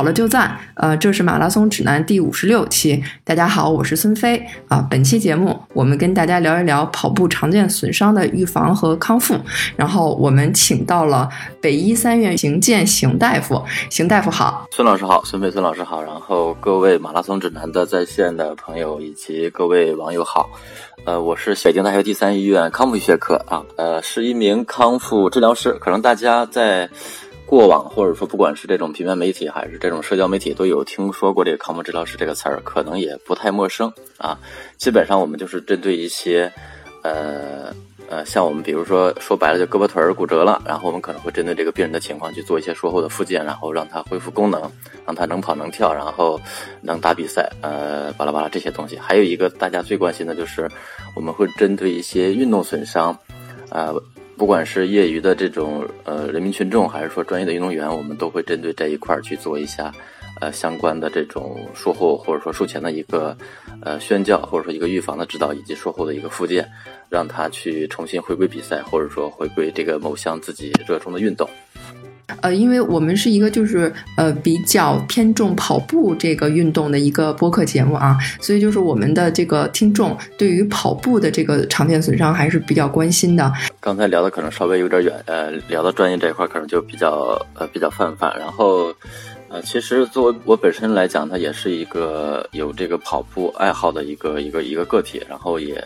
好了就赞，呃，这是马拉松指南第五十六期。大家好，我是孙飞啊。本期节目我们跟大家聊一聊跑步常见损伤的预防和康复。然后我们请到了北医三院邢健邢大夫，邢大夫好，孙老师好，孙飞孙老师好。然后各位马拉松指南的在线的朋友以及各位网友好，呃，我是北京大学第三医院康复医学科啊，呃，是一名康复治疗师。可能大家在。过往或者说不管是这种平面媒体还是这种社交媒体，都有听说过这个康复治疗师这个词儿，可能也不太陌生啊。基本上我们就是针对一些，呃呃，像我们比如说说白了就胳膊腿儿骨折了，然后我们可能会针对这个病人的情况去做一些术后的复健，然后让他恢复功能，让他能跑能跳，然后能打比赛，呃，巴拉巴拉这些东西。还有一个大家最关心的就是我们会针对一些运动损伤，啊。不管是业余的这种呃人民群众，还是说专业的运动员，我们都会针对这一块儿去做一下，呃相关的这种术后或者说术前的一个呃宣教，或者说一个预防的指导，以及术后的一个复健，让他去重新回归比赛，或者说回归这个某项自己热衷的运动。呃，因为我们是一个就是呃比较偏重跑步这个运动的一个播客节目啊，所以就是我们的这个听众对于跑步的这个常见损伤还是比较关心的。刚才聊的可能稍微有点远，呃，聊到专业这一块可能就比较呃比较泛泛。然后呃，其实作为我本身来讲，它也是一个有这个跑步爱好的一个一个一个个体，然后也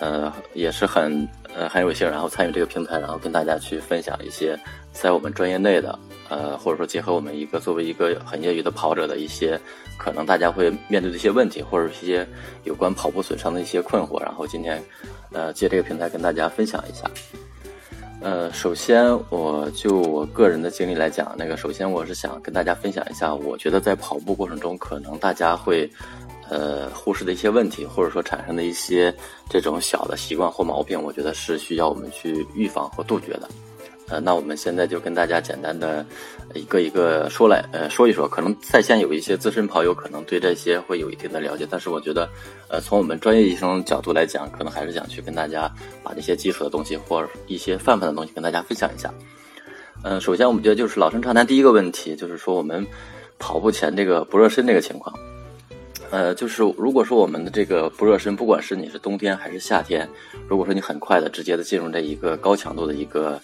呃也是很呃很有幸，然后参与这个平台，然后跟大家去分享一些。在我们专业内的，呃，或者说结合我们一个作为一个很业余的跑者的一些，可能大家会面对的一些问题，或者一些有关跑步损伤的一些困惑，然后今天，呃，借这个平台跟大家分享一下。呃，首先我就我个人的经历来讲，那个首先我是想跟大家分享一下，我觉得在跑步过程中，可能大家会，呃，忽视的一些问题，或者说产生的一些这种小的习惯或毛病，我觉得是需要我们去预防和杜绝的。呃，那我们现在就跟大家简单的一个一个说来，呃，说一说。可能在线有一些资深跑友，可能对这些会有一定的了解，但是我觉得，呃，从我们专业医生角度来讲，可能还是想去跟大家把这些基础的东西或者一些泛泛的东西跟大家分享一下。嗯，首先我们觉得就是老生常谈第一个问题，就是说我们跑步前这个不热身这个情况。呃，就是如果说我们的这个不热身，不管是你是冬天还是夏天，如果说你很快的直接的进入这一个高强度的一个。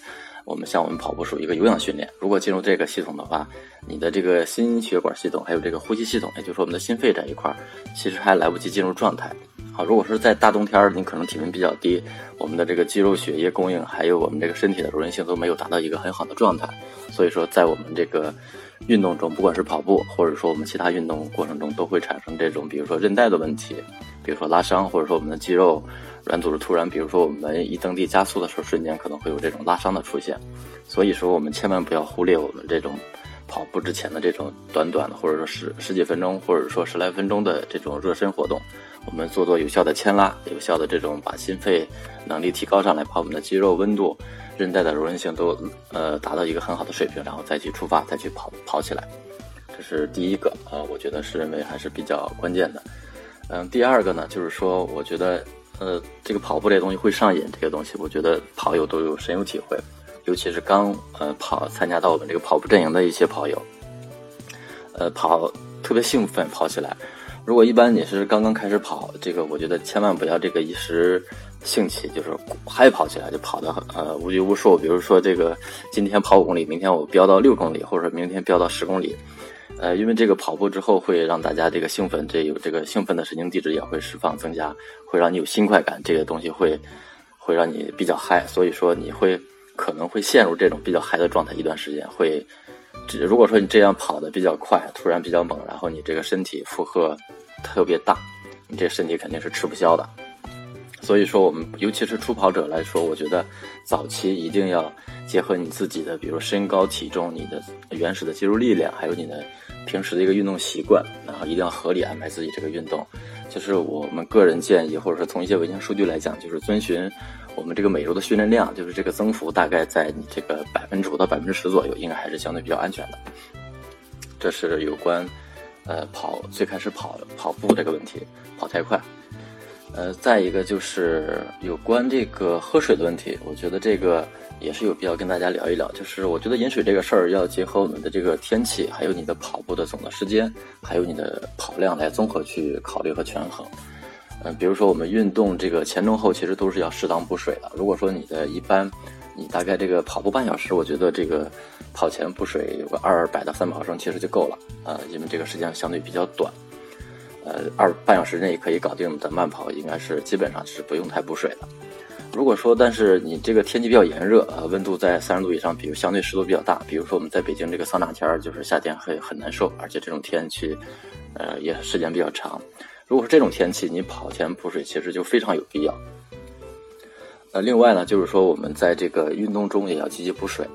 我们像我们跑步属于一个有氧训练，如果进入这个系统的话，你的这个心血管系统还有这个呼吸系统，也就是我们的心肺这一块，其实还来不及进入状态。好，如果是在大冬天儿，你可能体温比较低，我们的这个肌肉、血液供应还有我们这个身体的柔韧性都没有达到一个很好的状态，所以说在我们这个运动中，不管是跑步或者说我们其他运动过程中，都会产生这种，比如说韧带的问题，比如说拉伤，或者说我们的肌肉。软组织突然，比如说我们一蹬地加速的时候，瞬间可能会有这种拉伤的出现，所以说我们千万不要忽略我们这种跑步之前的这种短短的，或者说十十几分钟，或者说十来分钟的这种热身活动，我们做做有效的牵拉，有效的这种把心肺能力提高上来，把我们的肌肉温度、韧带的柔韧性都呃达到一个很好的水平，然后再去出发，再去跑跑起来，这是第一个啊，我觉得是认为还是比较关键的。嗯，第二个呢，就是说我觉得。呃，这个跑步这东西会上瘾，这个东西我觉得跑友都有深有体会，尤其是刚呃跑参加到我们这个跑步阵营的一些跑友，呃跑特别兴奋，跑起来。如果一般你是刚刚开始跑，这个我觉得千万不要这个一时兴起，就是嗨跑起来就跑的呃无拘无束。比如说这个今天跑五公里，明天我飙到六公里，或者明天飙到十公里。呃，因为这个跑步之后会让大家这个兴奋，这有这个兴奋的神经递质也会释放增加，会让你有新快感，这个东西会会让你比较嗨，所以说你会可能会陷入这种比较嗨的状态一段时间。会，如果说你这样跑的比较快，突然比较猛，然后你这个身体负荷特别大，你这身体肯定是吃不消的。所以说，我们尤其是初跑者来说，我觉得早期一定要结合你自己的，比如身高、体重、你的原始的肌肉力量，还有你的平时的一个运动习惯，然后一定要合理安排自己这个运动。就是我们个人建议，或者说从一些文献数据来讲，就是遵循我们这个每周的训练量，就是这个增幅大概在你这个百分之五到百分之十左右，应该还是相对比较安全的。这是有关呃跑最开始跑跑步这个问题，跑太快。呃，再一个就是有关这个喝水的问题，我觉得这个也是有必要跟大家聊一聊。就是我觉得饮水这个事儿要结合我们的这个天气，还有你的跑步的总的时间，还有你的跑量来综合去考虑和权衡。嗯，比如说我们运动这个前中后其实都是要适当补水的。如果说你的一般，你大概这个跑步半小时，我觉得这个跑前补水有个二百到三百毫升其实就够了啊，因为这个时间相对比较短。呃，二半小时内可以搞定的慢跑，应该是基本上是不用太补水的。如果说，但是你这个天气比较炎热，呃，温度在三十度以上，比如相对湿度比较大，比如说我们在北京这个桑拿天儿，就是夏天会很难受，而且这种天气，呃，也时间比较长。如果是这种天气，你跑前补水其实就非常有必要。呃，另外呢，就是说我们在这个运动中也要积极补水，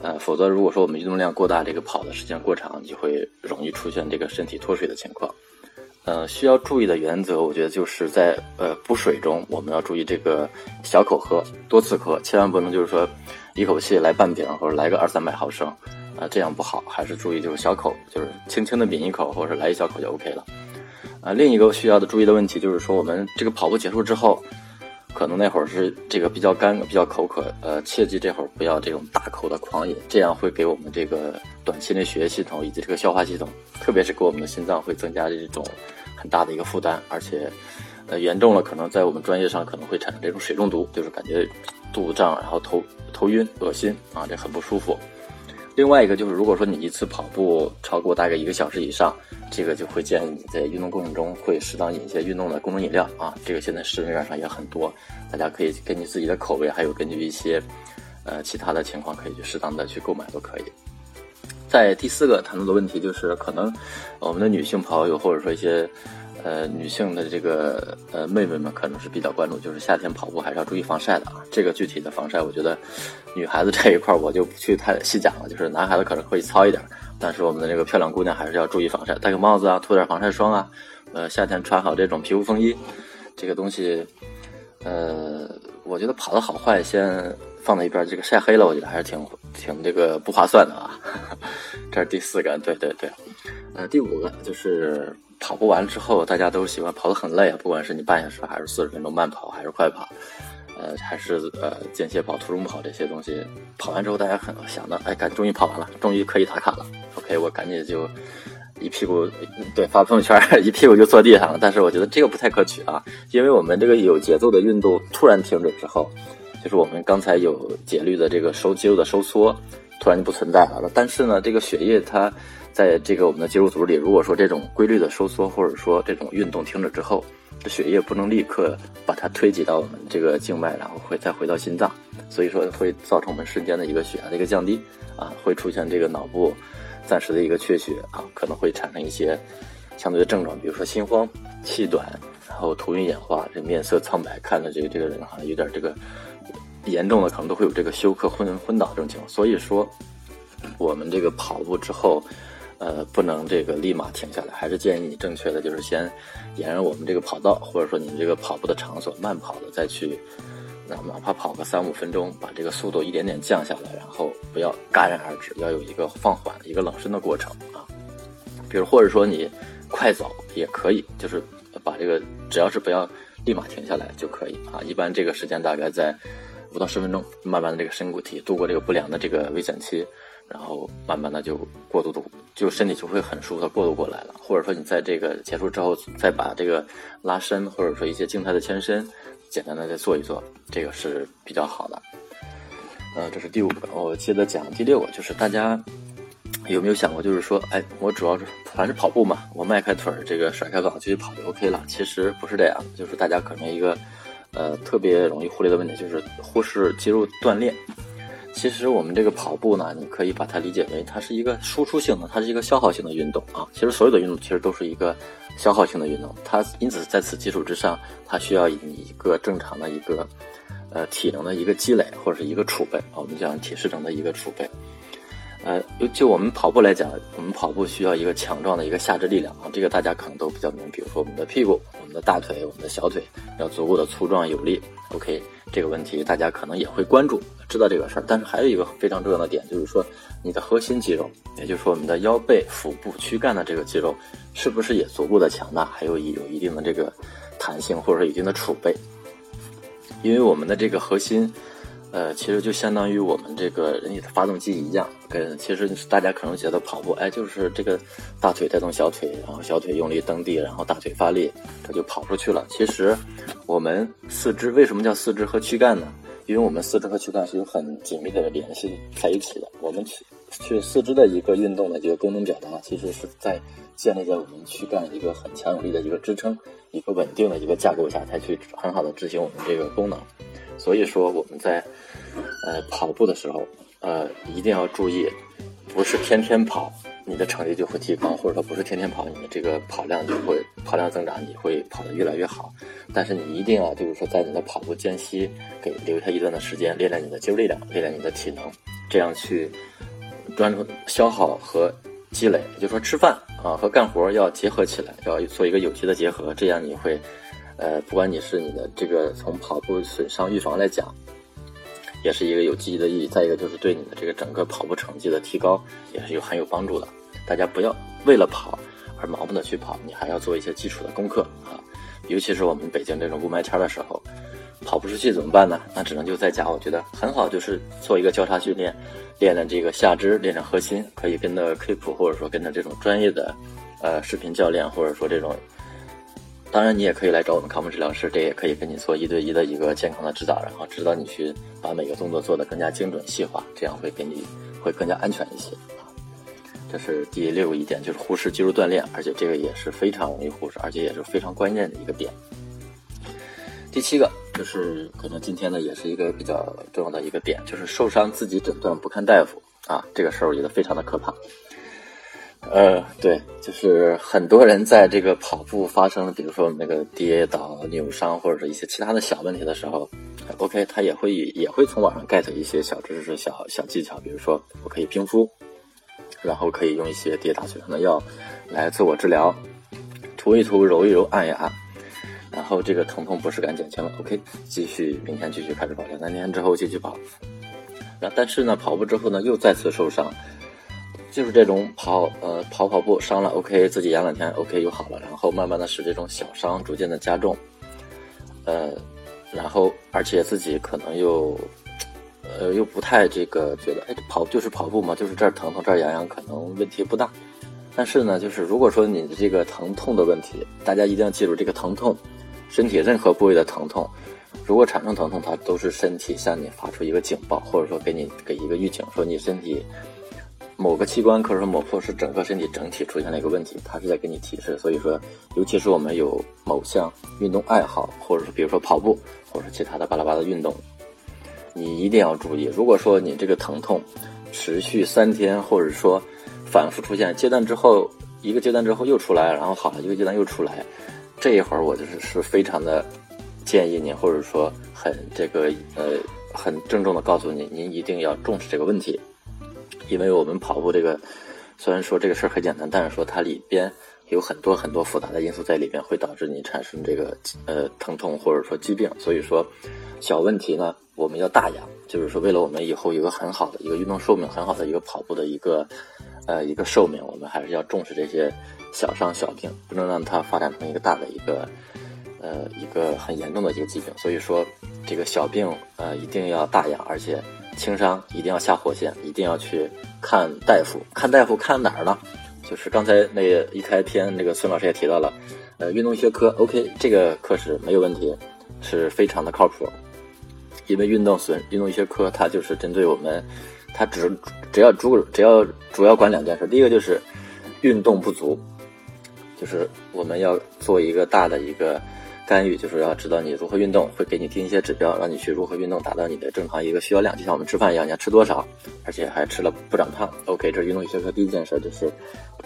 呃，否则如果说我们运动量过大，这个跑的时间过长，就会容易出现这个身体脱水的情况。呃，需要注意的原则，我觉得就是在呃补水中，我们要注意这个小口喝，多次喝，千万不能就是说一口气来半瓶或者来个二三百毫升，啊，这样不好，还是注意就是小口，就是轻轻的抿一口或者来一小口就 OK 了。啊，另一个需要的注意的问题就是说，我们这个跑步结束之后，可能那会儿是这个比较干、比较口渴，呃，切记这会儿不要这种大口的狂饮，这样会给我们这个短期内血液系统以及这个消化系统，特别是给我们的心脏会增加这种很大的一个负担，而且，呃，严重了可能在我们专业上可能会产生这种水中毒，就是感觉肚子胀，然后头头晕、恶心啊，这很不舒服。另外一个就是，如果说你一次跑步超过大概一个小时以上，这个就会建议你在运动过程中会适当饮一些运动的功能饮料啊。这个现在市面上也很多，大家可以根据自己的口味，还有根据一些呃其他的情况，可以去适当的去购买都可以。在第四个谈到的问题就是，可能我们的女性跑友或者说一些。呃，女性的这个呃妹妹们可能是比较关注，就是夏天跑步还是要注意防晒的啊。这个具体的防晒，我觉得女孩子这一块我就不去太细讲了。就是男孩子可能会糙一点，但是我们的这个漂亮姑娘还是要注意防晒，戴个帽子啊，涂点防晒霜啊。呃，夏天穿好这种皮肤风衣，这个东西，呃，我觉得跑的好坏先放在一边，这个晒黑了，我觉得还是挺挺这个不划算的啊。这是第四个，对对对。呃，第五个就是。跑步完之后，大家都喜欢跑得很累啊，不管是你半小时还是四十分钟慢跑，还是快跑，呃，还是呃间歇跑、途中跑这些东西，跑完之后大家很想的，哎，赶终于跑完了，终于可以打卡了。OK，我赶紧就一屁股对发朋友圈，一屁股就坐地上了。但是我觉得这个不太可取啊，因为我们这个有节奏的运动突然停止之后，就是我们刚才有节律的这个收肌肉的收缩突然就不存在了。但是呢，这个血液它。在这个我们的肌肉组织里，如果说这种规律的收缩，或者说这种运动停止之后，这血液不能立刻把它推挤到我们这个静脉，然后会再回到心脏，所以说会造成我们瞬间的一个血压的一个降低，啊，会出现这个脑部暂时的一个缺血啊，可能会产生一些相对的症状，比如说心慌、气短，然后头晕眼花，这面色苍白，看着这个这个人好像有点这个严重的，可能都会有这个休克、昏昏倒这种情况。所以说，我们这个跑步之后。呃，不能这个立马停下来，还是建议你正确的就是先沿着我们这个跑道，或者说你这个跑步的场所慢跑的再去，那哪怕跑个三五分钟，把这个速度一点点降下来，然后不要戛然而止，要有一个放缓、一个冷身的过程啊。比如或者说你快走也可以，就是把这个只要是不要立马停下来就可以啊。一般这个时间大概在五到十分钟，慢慢的这个深谷体度过这个不良的这个危险期。然后慢慢的就过渡的，就身体就会很舒服的过渡过来了。或者说你在这个结束之后，再把这个拉伸或者说一些静态的牵伸，简单的再做一做，这个是比较好的。呃，这是第五个，我接着讲第六个，就是大家有没有想过，就是说，哎，我主要是凡是跑步嘛，我迈开腿儿，这个甩开膀就去跑就 OK 了。其实不是这样，就是大家可能一个呃特别容易忽略的问题，就是忽视肌肉锻炼。其实我们这个跑步呢，你可以把它理解为它是一个输出性的，它是一个消耗性的运动啊。其实所有的运动其实都是一个消耗性的运动，它因此在此基础之上，它需要一个正常的一个呃体能的一个积累或者是一个储备啊我们讲体适能的一个储备。呃，就我们跑步来讲，我们跑步需要一个强壮的一个下肢力量啊，这个大家可能都比较明。比如说我们的屁股、我们的大腿、我们的小腿要足够的粗壮有力。OK，这个问题，大家可能也会关注，知道这个事儿。但是还有一个非常重要的点，就是说你的核心肌肉，也就是说我们的腰背、腹部、躯干的这个肌肉，是不是也足够的强大，还有有一定的这个弹性，或者说一定的储备？因为我们的这个核心。呃，其实就相当于我们这个人体的发动机一样，跟其实大家可能觉得跑步，哎，就是这个大腿带动小腿，然后小腿用力蹬地，然后大腿发力，它就跑出去了。其实我们四肢为什么叫四肢和躯干呢？因为我们四肢和躯干是有很紧密的联系在一起的。我们去去四肢的一个运动的一个功能表达，其实是在建立在我们躯干一个很强有力的一个支撑、一个稳定的一个架构下，才去很好的执行我们这个功能。所以说我们在，呃跑步的时候，呃一定要注意，不是天天跑，你的成绩就会提高，或者说不是天天跑，你的这个跑量就会跑量增长，你会跑得越来越好。但是你一定要就是说在你的跑步间隙给留下一段的时间，练练你的肌肉力量，练练你的体能，这样去专注消耗和积累，也就是说吃饭啊和干活要结合起来，要做一个有机的结合，这样你会。呃，不管你是你的这个从跑步损伤预防来讲，也是一个有积极的意义。再一个就是对你的这个整个跑步成绩的提高也是有很有帮助的。大家不要为了跑而盲目的去跑，你还要做一些基础的功课啊。尤其是我们北京这种雾霾天的时候，跑不出去怎么办呢？那只能就在家。我觉得很好，就是做一个交叉训练，练练这个下肢，练练核心，可以跟着 Keep 或者说跟着这种专业的呃视频教练，或者说这种。当然，你也可以来找我们康复治疗师，这也可以跟你做一对一的一个健康的指导，然后指导你去把每个动作做得更加精准细化，这样会给你会更加安全一些这是第六一点，就是忽视肌肉锻炼，而且这个也是非常容易忽视，而且也是非常关键的一个点。第七个就是可能今天呢也是一个比较重要的一个点，就是受伤自己诊断不看大夫啊，这个事儿我觉得非常的可怕。呃，对，就是很多人在这个跑步发生，比如说那个跌倒、扭伤或者是一些其他的小问题的时候，OK，他也会也会从网上 get 一些小知识、小小技巧，比如说我可以冰敷，然后可以用一些跌打损伤的药来自我治疗，涂一涂、揉一揉、按一按，然后这个疼痛不适感减轻了，OK，继续明天继续开始跑，两三天之后继续跑，然后但是呢，跑步之后呢又再次受伤。就是这种跑呃跑跑步伤了，OK，自己养两天，OK 又好了，然后慢慢的使这种小伤逐渐的加重，呃，然后而且自己可能又呃又不太这个觉得，哎，跑就是跑步嘛，就是这儿疼疼这儿痒痒，可能问题不大。但是呢，就是如果说你的这个疼痛的问题，大家一定要记住，这个疼痛，身体任何部位的疼痛，如果产生疼痛，它都是身体向你发出一个警报，或者说给你给一个预警，说你身体。某个器官，或者说某或是整个身体整体出现了一个问题，它是在给你提示。所以说，尤其是我们有某项运动爱好，或者是比如说跑步，或者是其他的巴拉巴拉运动，你一定要注意。如果说你这个疼痛持续三天，或者说反复出现阶段之后，一个阶段之后又出来，然后好了一个阶段又出来，这一会儿我就是是非常的建议你，或者说很这个呃很郑重的告诉你，您一定要重视这个问题。因为我们跑步这个，虽然说这个事儿很简单，但是说它里边有很多很多复杂的因素在里边，会导致你产生这个呃疼痛或者说疾病。所以说，小问题呢我们要大养，就是说为了我们以后有个很好的一个运动寿命，很好的一个跑步的一个呃一个寿命，我们还是要重视这些小伤小病，不能让它发展成一个大的一个呃一个很严重的一个疾病。所以说，这个小病呃一定要大养，而且。轻伤一定要下火线，一定要去看大夫。看大夫看哪儿呢？就是刚才那一开篇，那个孙老师也提到了，呃，运动学科。OK，这个科室没有问题，是非常的靠谱。因为运动损运动医学科，它就是针对我们，它只只要主只要主要管两件事。第一个就是运动不足，就是我们要做一个大的一个。干预就是要知道你如何运动，会给你定一些指标，让你去如何运动，达到你的正常一个需要量，就像我们吃饭一样，你要吃多少，而且还吃了不长胖。OK，这是运动学科第一件事，就是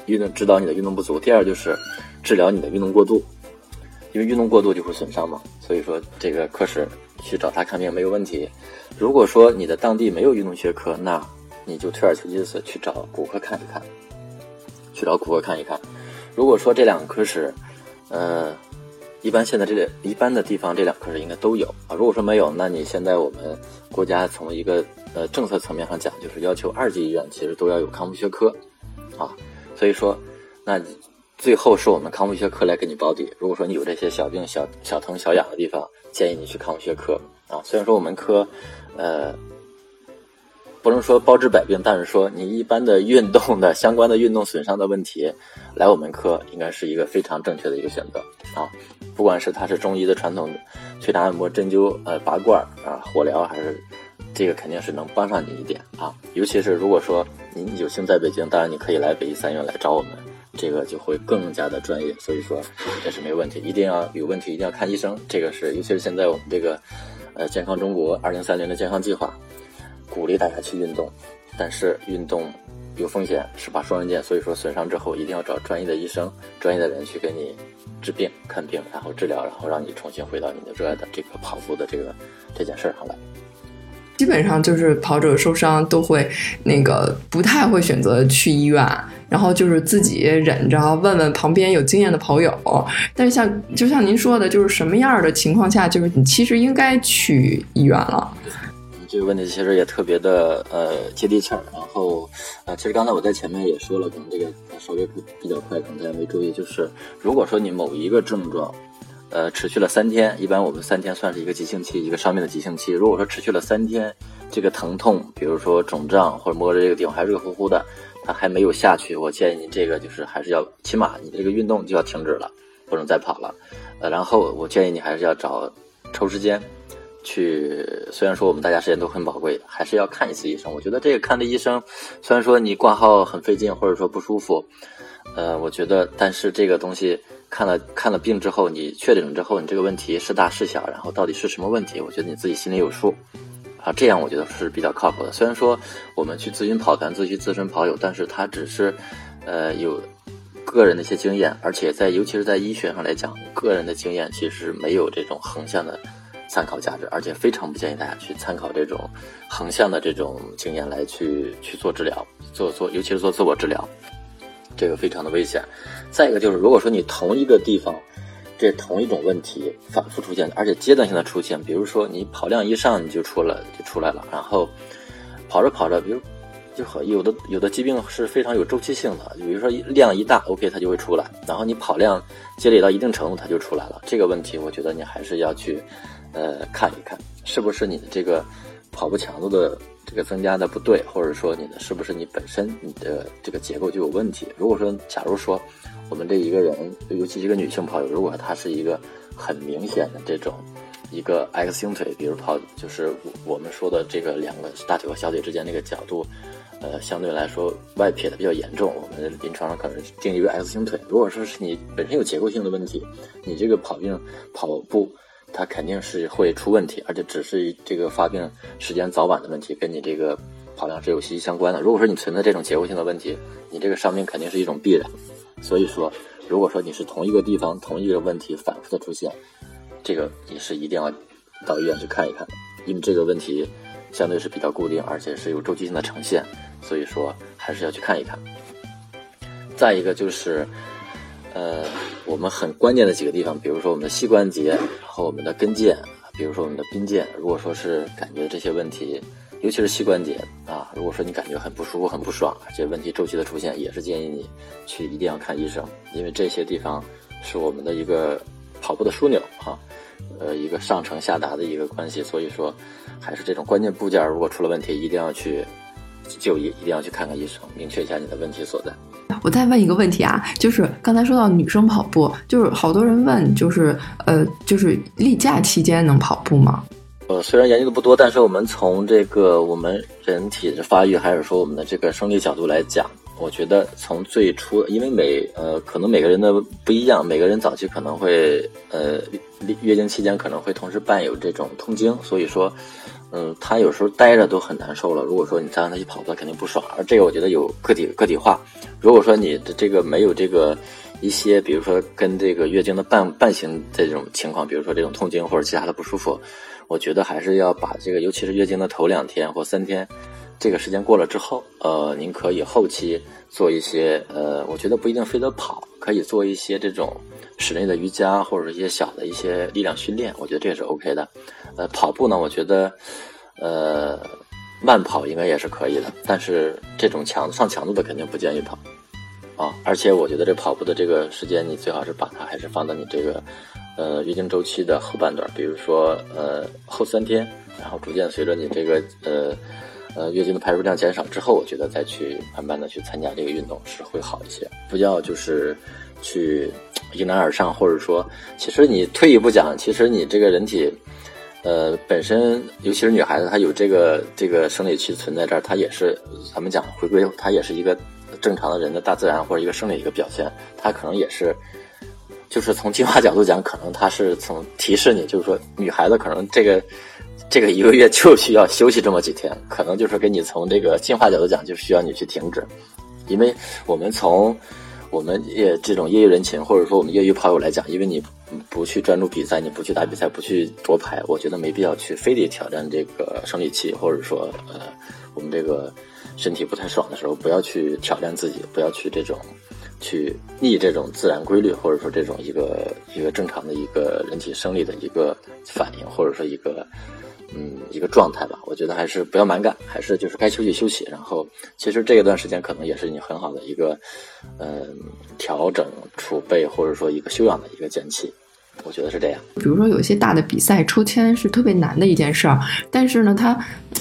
运动指导你的运动不足。第二就是治疗你的运动过度，因为运动过度就会损伤嘛。所以说这个科室去找他看病没有问题。如果说你的当地没有运动学科，那你就退而求其次去找骨科看一看，去找骨科看一看。如果说这两个科室，呃。一般现在这个一般的地方这两科是应该都有啊。如果说没有，那你现在我们国家从一个呃政策层面上讲，就是要求二级医院其实都要有康复学科啊。所以说，那最后是我们康复学科来给你保底。如果说你有这些小病、小小疼、小痒的地方，建议你去康复学科啊。虽然说我们科呃。不能说包治百病，但是说你一般的运动的相关的运动损伤的问题，来我们科应该是一个非常正确的一个选择啊。不管是它是中医的传统推拿按摩、针灸、呃拔罐啊、火疗，还是这个肯定是能帮上你一点啊。尤其是如果说您有幸在北京，当然你可以来北医三院来找我们，这个就会更加的专业。所以说这是没问题，一定要有问题一定要看医生。这个是尤其是现在我们这个呃健康中国二零三零的健康计划。鼓励大家去运动，但是运动有风险，是把双刃剑。所以说损伤之后一定要找专业的医生、专业的人去给你治病、看病，然后治疗，然后让你重新回到你的热爱的这个跑步的这个这件事上来。基本上就是跑者受伤都会那个不太会选择去医院，然后就是自己忍着，问问旁边有经验的跑友。但是像就像您说的，就是什么样的情况下，就是你其实应该去医院了。这个问题其实也特别的呃接地气儿，然后啊，其实刚才我在前面也说了，可能这个稍微比较快，可能大家没注意，就是如果说你某一个症状，呃，持续了三天，一般我们三天算是一个急性期，一个伤病的急性期。如果说持续了三天，这个疼痛，比如说肿胀或者摸着这个地方还热乎乎的，它还没有下去，我建议你这个就是还是要起码你这个运动就要停止了，不能再跑了。呃，然后我建议你还是要找抽时间。去，虽然说我们大家时间都很宝贵，还是要看一次医生。我觉得这个看的医生，虽然说你挂号很费劲，或者说不舒服，呃，我觉得，但是这个东西看了看了病之后，你确诊之后，你这个问题是大是小，然后到底是什么问题，我觉得你自己心里有数，啊，这样我觉得是比较靠谱的。虽然说我们去咨询跑团、咨询资深跑友，但是他只是，呃，有个人的一些经验，而且在尤其是在医学上来讲，个人的经验其实没有这种横向的。参考价值，而且非常不建议大家去参考这种横向的这种经验来去去做治疗，做做，尤其是做自我治疗，这个非常的危险。再一个就是，如果说你同一个地方，这同一种问题反复出现，而且阶段性的出现，比如说你跑量一上你就出了就出来了，然后跑着跑着，比如就和有的有的疾病是非常有周期性的，比如说量一大，OK 它就会出来，然后你跑量积累到一定程度它就出来了。这个问题，我觉得你还是要去。呃，看一看是不是你的这个跑步强度的这个增加的不对，或者说你的是不是你本身你的这个结构就有问题？如果说，假如说我们这一个人，尤其一个女性跑友，如果她是一个很明显的这种一个 X 型腿，比如跑就是我们说的这个两个大腿和小腿之间那个角度，呃，相对来说外撇的比较严重，我们临床上可能定义为 X 型腿。如果说是你本身有结构性的问题，你这个跑病跑步。它肯定是会出问题，而且只是这个发病时间早晚的问题，跟你这个跑量是有息息相关的。如果说你存在这种结构性的问题，你这个伤病肯定是一种必然。所以说，如果说你是同一个地方同一个问题反复的出现，这个你是一定要到医院去看一看，因为这个问题相对是比较固定，而且是有周期性的呈现，所以说还是要去看一看。再一个就是。呃，我们很关键的几个地方，比如说我们的膝关节和我们的跟腱，比如说我们的髌腱，如果说是感觉这些问题，尤其是膝关节啊，如果说你感觉很不舒服、很不爽，这些问题周期的出现，也是建议你去一定要看医生，因为这些地方是我们的一个跑步的枢纽哈，呃，一个上承下达的一个关系，所以说还是这种关键部件如果出了问题，一定要去就医，一定要去看看医生，明确一下你的问题所在。我再问一个问题啊，就是刚才说到女生跑步，就是好多人问，就是呃，就是例假期间能跑步吗？呃，虽然研究的不多，但是我们从这个我们人体的发育，还是说我们的这个生理角度来讲，我觉得从最初，因为每呃可能每个人的不一样，每个人早期可能会呃月经期间可能会同时伴有这种痛经，所以说。嗯，他有时候待着都很难受了。如果说你再让他去跑步，他肯定不爽。而这个我觉得有个体个体化。如果说你的这个没有这个一些，比如说跟这个月经的伴伴行这种情况，比如说这种痛经或者其他的不舒服，我觉得还是要把这个，尤其是月经的头两天或三天，这个时间过了之后，呃，您可以后期做一些，呃，我觉得不一定非得跑，可以做一些这种室内的瑜伽或者一些小的一些力量训练，我觉得这也是 OK 的。呃，跑步呢，我觉得呃慢跑应该也是可以的，但是这种强上强度的肯定不建议跑啊。而且我觉得这跑步的这个时间，你最好是把它还是放到你这个呃月经周期的后半段，比如说呃后三天，然后逐渐随着你这个呃。呃，月经的排出量减少之后，我觉得再去慢慢的去参加这个运动是会好一些。不要就是去迎难而上，或者说，其实你退一步讲，其实你这个人体，呃，本身尤其是女孩子，她有这个这个生理期存在这儿，她也是咱们讲回归，她也是一个正常的人的大自然或者一个生理一个表现，她可能也是，就是从进化角度讲，可能它是从提示你，就是说女孩子可能这个。这个一个月就需要休息这么几天，可能就是给你从这个进化角度讲，就需要你去停止，因为我们从我们业这种业余人群，或者说我们业余跑友来讲，因为你不去专注比赛，你不去打比赛，不去夺牌，我觉得没必要去非得挑战这个生理期，或者说呃我们这个身体不太爽的时候，不要去挑战自己，不要去这种去逆这种自然规律，或者说这种一个一个正常的一个人体生理的一个反应，或者说一个。嗯，一个状态吧，我觉得还是不要蛮干，还是就是该休息休息。然后，其实这一段时间可能也是你很好的一个，嗯，调整储备或者说一个休养的一个间期，我觉得是这样。比如说有一些大的比赛抽签是特别难的一件事儿，但是呢，他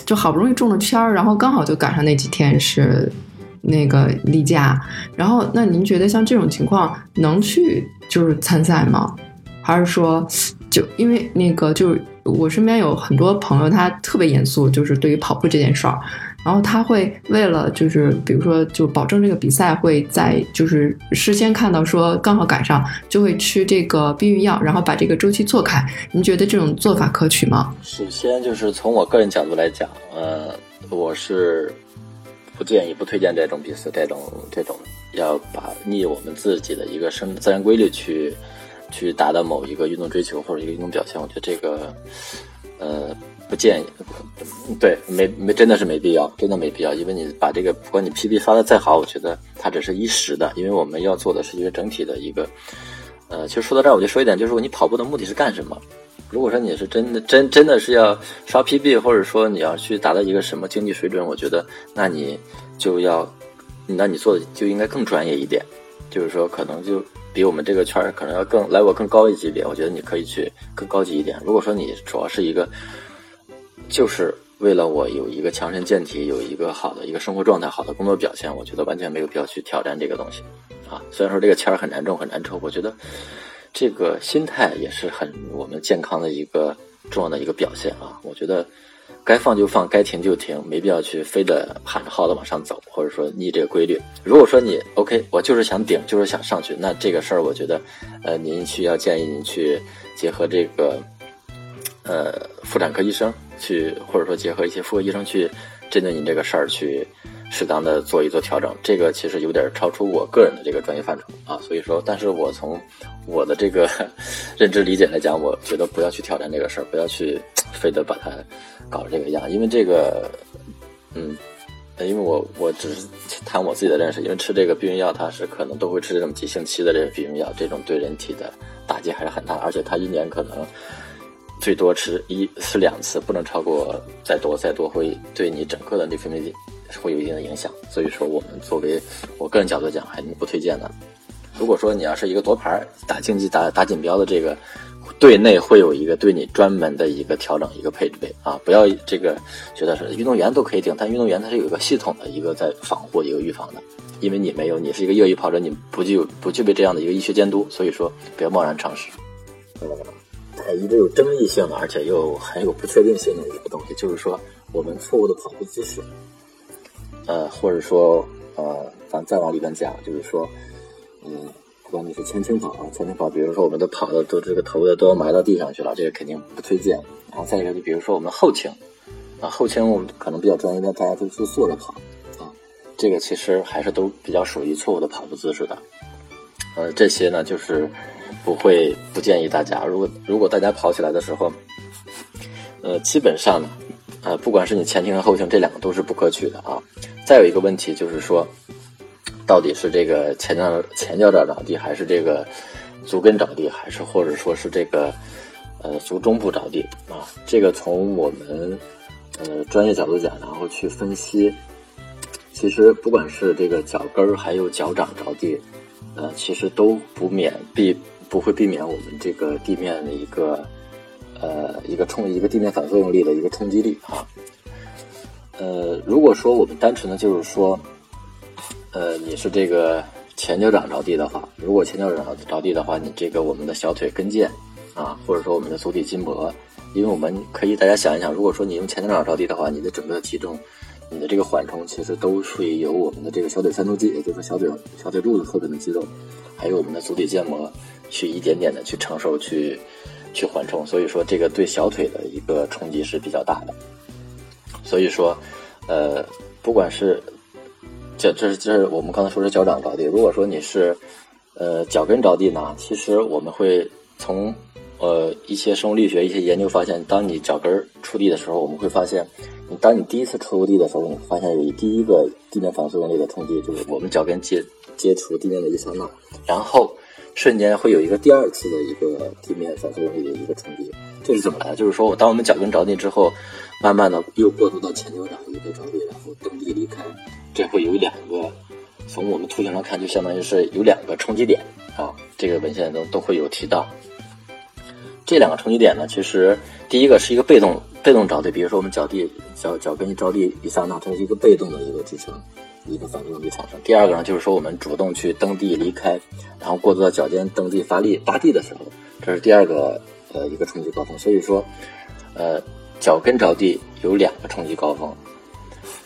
就好不容易中了签儿，然后刚好就赶上那几天是那个例假，然后那您觉得像这种情况能去就是参赛吗？还是说就因为那个就是？我身边有很多朋友，他特别严肃，就是对于跑步这件事儿，然后他会为了就是，比如说就保证这个比赛会在就是事先看到说刚好赶上，就会吃这个避孕药，然后把这个周期错开。您觉得这种做法可取吗？首先就是从我个人角度来讲，呃，我是不建议、不推荐这种比赛，这种这种要把逆我们自己的一个生自然规律去。去达到某一个运动追求或者一个运动表现，我觉得这个，呃，不建议。对，没没，真的是没必要，真的没必要。因为你把这个，不管你 PB 发的再好，我觉得它只是一时的。因为我们要做的是一个整体的一个，呃，其实说到这儿，我就说一点，就是你跑步的目的是干什么？如果说你是真的真真的是要刷 PB，或者说你要去达到一个什么经济水准，我觉得那你就要，那你做的就应该更专业一点，就是说可能就。比我们这个圈儿可能要更来我更高一级别，我觉得你可以去更高级一点。如果说你主要是一个，就是为了我有一个强身健体，有一个好的一个生活状态，好的工作表现，我觉得完全没有必要去挑战这个东西啊。虽然说这个签儿很难中很难抽，我觉得这个心态也是很我们健康的一个重要的一个表现啊。我觉得。该放就放，该停就停，没必要去非得喊着号的往上走，或者说逆这个规律。如果说你 OK，我就是想顶，就是想上去，那这个事儿我觉得，呃，您需要建议您去结合这个，呃，妇产科医生去，或者说结合一些妇科医生去针对您这个事儿去适当的做一做调整。这个其实有点超出我个人的这个专业范畴啊，所以说，但是我从我的这个 认知理解来讲，我觉得不要去挑战这个事儿，不要去非得把它。搞这个样，因为这个，嗯，因为我我只是谈我自己的认识，因为吃这个避孕药，它是可能都会吃这种急性期的这个避孕药，这种对人体的打击还是很大，而且它一年可能最多吃一次两次，不能超过再多再多会对你整个的内分泌会有一定的影响，所以说我们作为我个人角度讲，还是不推荐的。如果说你要是一个夺牌打竞技打打锦标的这个。队内会有一个对你专门的一个调整，一个配备啊，不要这个觉得是运动员都可以顶，但运动员他是有一个系统的一个在防护、一个预防的，因为你没有，你是一个业余跑者，你不具有不具备这样的一个医学监督，所以说不要贸然尝试。呃，一个有争议性的，而且又很有不确定性的一个东西，就是说我们错误的跑步姿势，呃，或者说呃，咱再往里边讲，就是说，嗯。不管你是前倾跑啊，前倾跑，比如说我们都跑的都这个头的都要埋到地上去了，这个肯定不推荐。然后再一个，就比如说我们后倾啊，后倾我们可能比较专业，的，大家都是坐着跑啊，这个其实还是都比较属于错误的跑步姿势的。呃，这些呢就是不会不建议大家，如果如果大家跑起来的时候，呃，基本上呢，呃，不管是你前倾和后倾，这两个都是不可取的啊。再有一个问题就是说。到底是这个前脚前脚掌着地，还是这个足跟着地，还是或者说是这个呃足中部着地啊？这个从我们呃专业角度讲，然后去分析，其实不管是这个脚跟儿还有脚掌着地，呃，其实都不免避不会避免我们这个地面的一个呃一个冲一个地面反作用力的一个冲击力啊。呃，如果说我们单纯的就是说。呃，你是这个前脚掌着地的话，如果前脚掌着地的话，你这个我们的小腿跟腱啊，或者说我们的足底筋膜，因为我们可以大家想一想，如果说你用前脚掌着地的话，你的整个体重，你的这个缓冲其实都是由我们的这个小腿三头肌，也就是小腿小腿肚子后边的肌肉，还有我们的足底腱膜，去一点点的去承受去去缓冲，所以说这个对小腿的一个冲击是比较大的。所以说，呃，不管是这这是这是我们刚才说是脚掌着地。如果说你是，呃，脚跟着地呢，其实我们会从呃一些生物力学一些研究发现，当你脚跟触地的时候，我们会发现，你当你第一次触地的时候，你发现有第一个地面反作用力的冲击，就是我们脚跟接接触地面的一刹那，然后瞬间会有一个第二次的一个地面反作用力的一个冲击。这是怎么来的？就是说我，当我们脚跟着地之后，慢慢的又过渡到前脚掌一个着地，然后蹬地离开。这会有两个，从我们图形上看，就相当于是有两个冲击点啊。这个文献中都会有提到。这两个冲击点呢，其实第一个是一个被动被动着地，比如说我们脚地脚脚跟一着地一刹那，它是一个被动的一个支撑，一个反作用力产生。第二个呢，就是说我们主动去蹬地离开，然后过渡到脚尖蹬地发力扒地的时候，这是第二个呃一个冲击高峰。所以说，呃，脚跟着地有两个冲击高峰。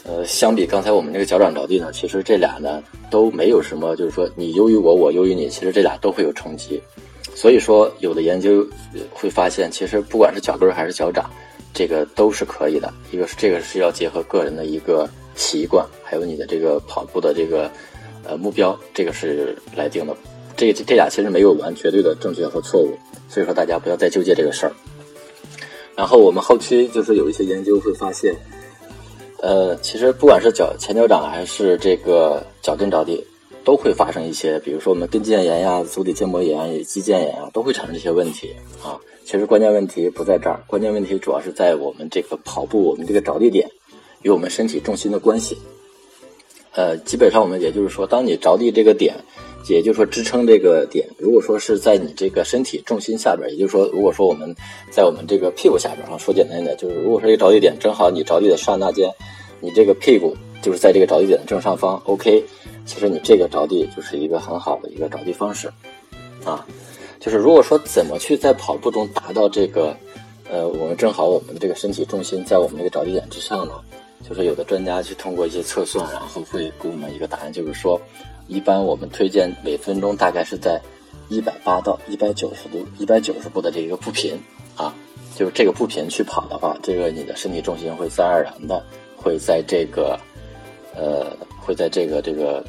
呃，相比刚才我们这个脚掌着地呢，其实这俩呢都没有什么，就是说你优于我，我优于你，其实这俩都会有冲击。所以说，有的研究会发现，其实不管是脚跟还是脚掌，这个都是可以的。一个是这个是要结合个人的一个习惯，还有你的这个跑步的这个呃目标，这个是来定的。这这俩其实没有完绝对的正确和错误，所以说大家不要再纠结这个事儿。然后我们后期就是有一些研究会发现。呃，其实不管是脚前脚掌还是这个脚跟着地，都会发生一些，比如说我们跟腱炎呀、足底筋膜炎、肌腱炎啊，都会产生这些问题啊。其实关键问题不在这儿，关键问题主要是在我们这个跑步，我们这个着地点与我们身体重心的关系。呃，基本上我们也就是说，当你着地这个点，也就是说支撑这个点，如果说是在你这个身体重心下边，也就是说，如果说我们在我们这个屁股下边啊，说简单一点，就是如果说一个着地点正好你着地的刹那间。你这个屁股就是在这个着地点的正上方，OK，其实你这个着地就是一个很好的一个着地方式，啊，就是如果说怎么去在跑步中达到这个，呃，我们正好我们的这个身体重心在我们这个着地点之上呢，就是有的专家去通过一些测算，然后会给我们一个答案，就是说，一般我们推荐每分钟大概是在一百八到一百九十度、一百九十步的这一个步频，啊，就是这个步频去跑的话，这个你的身体重心会自然而然的。会在这个，呃，会在这个这个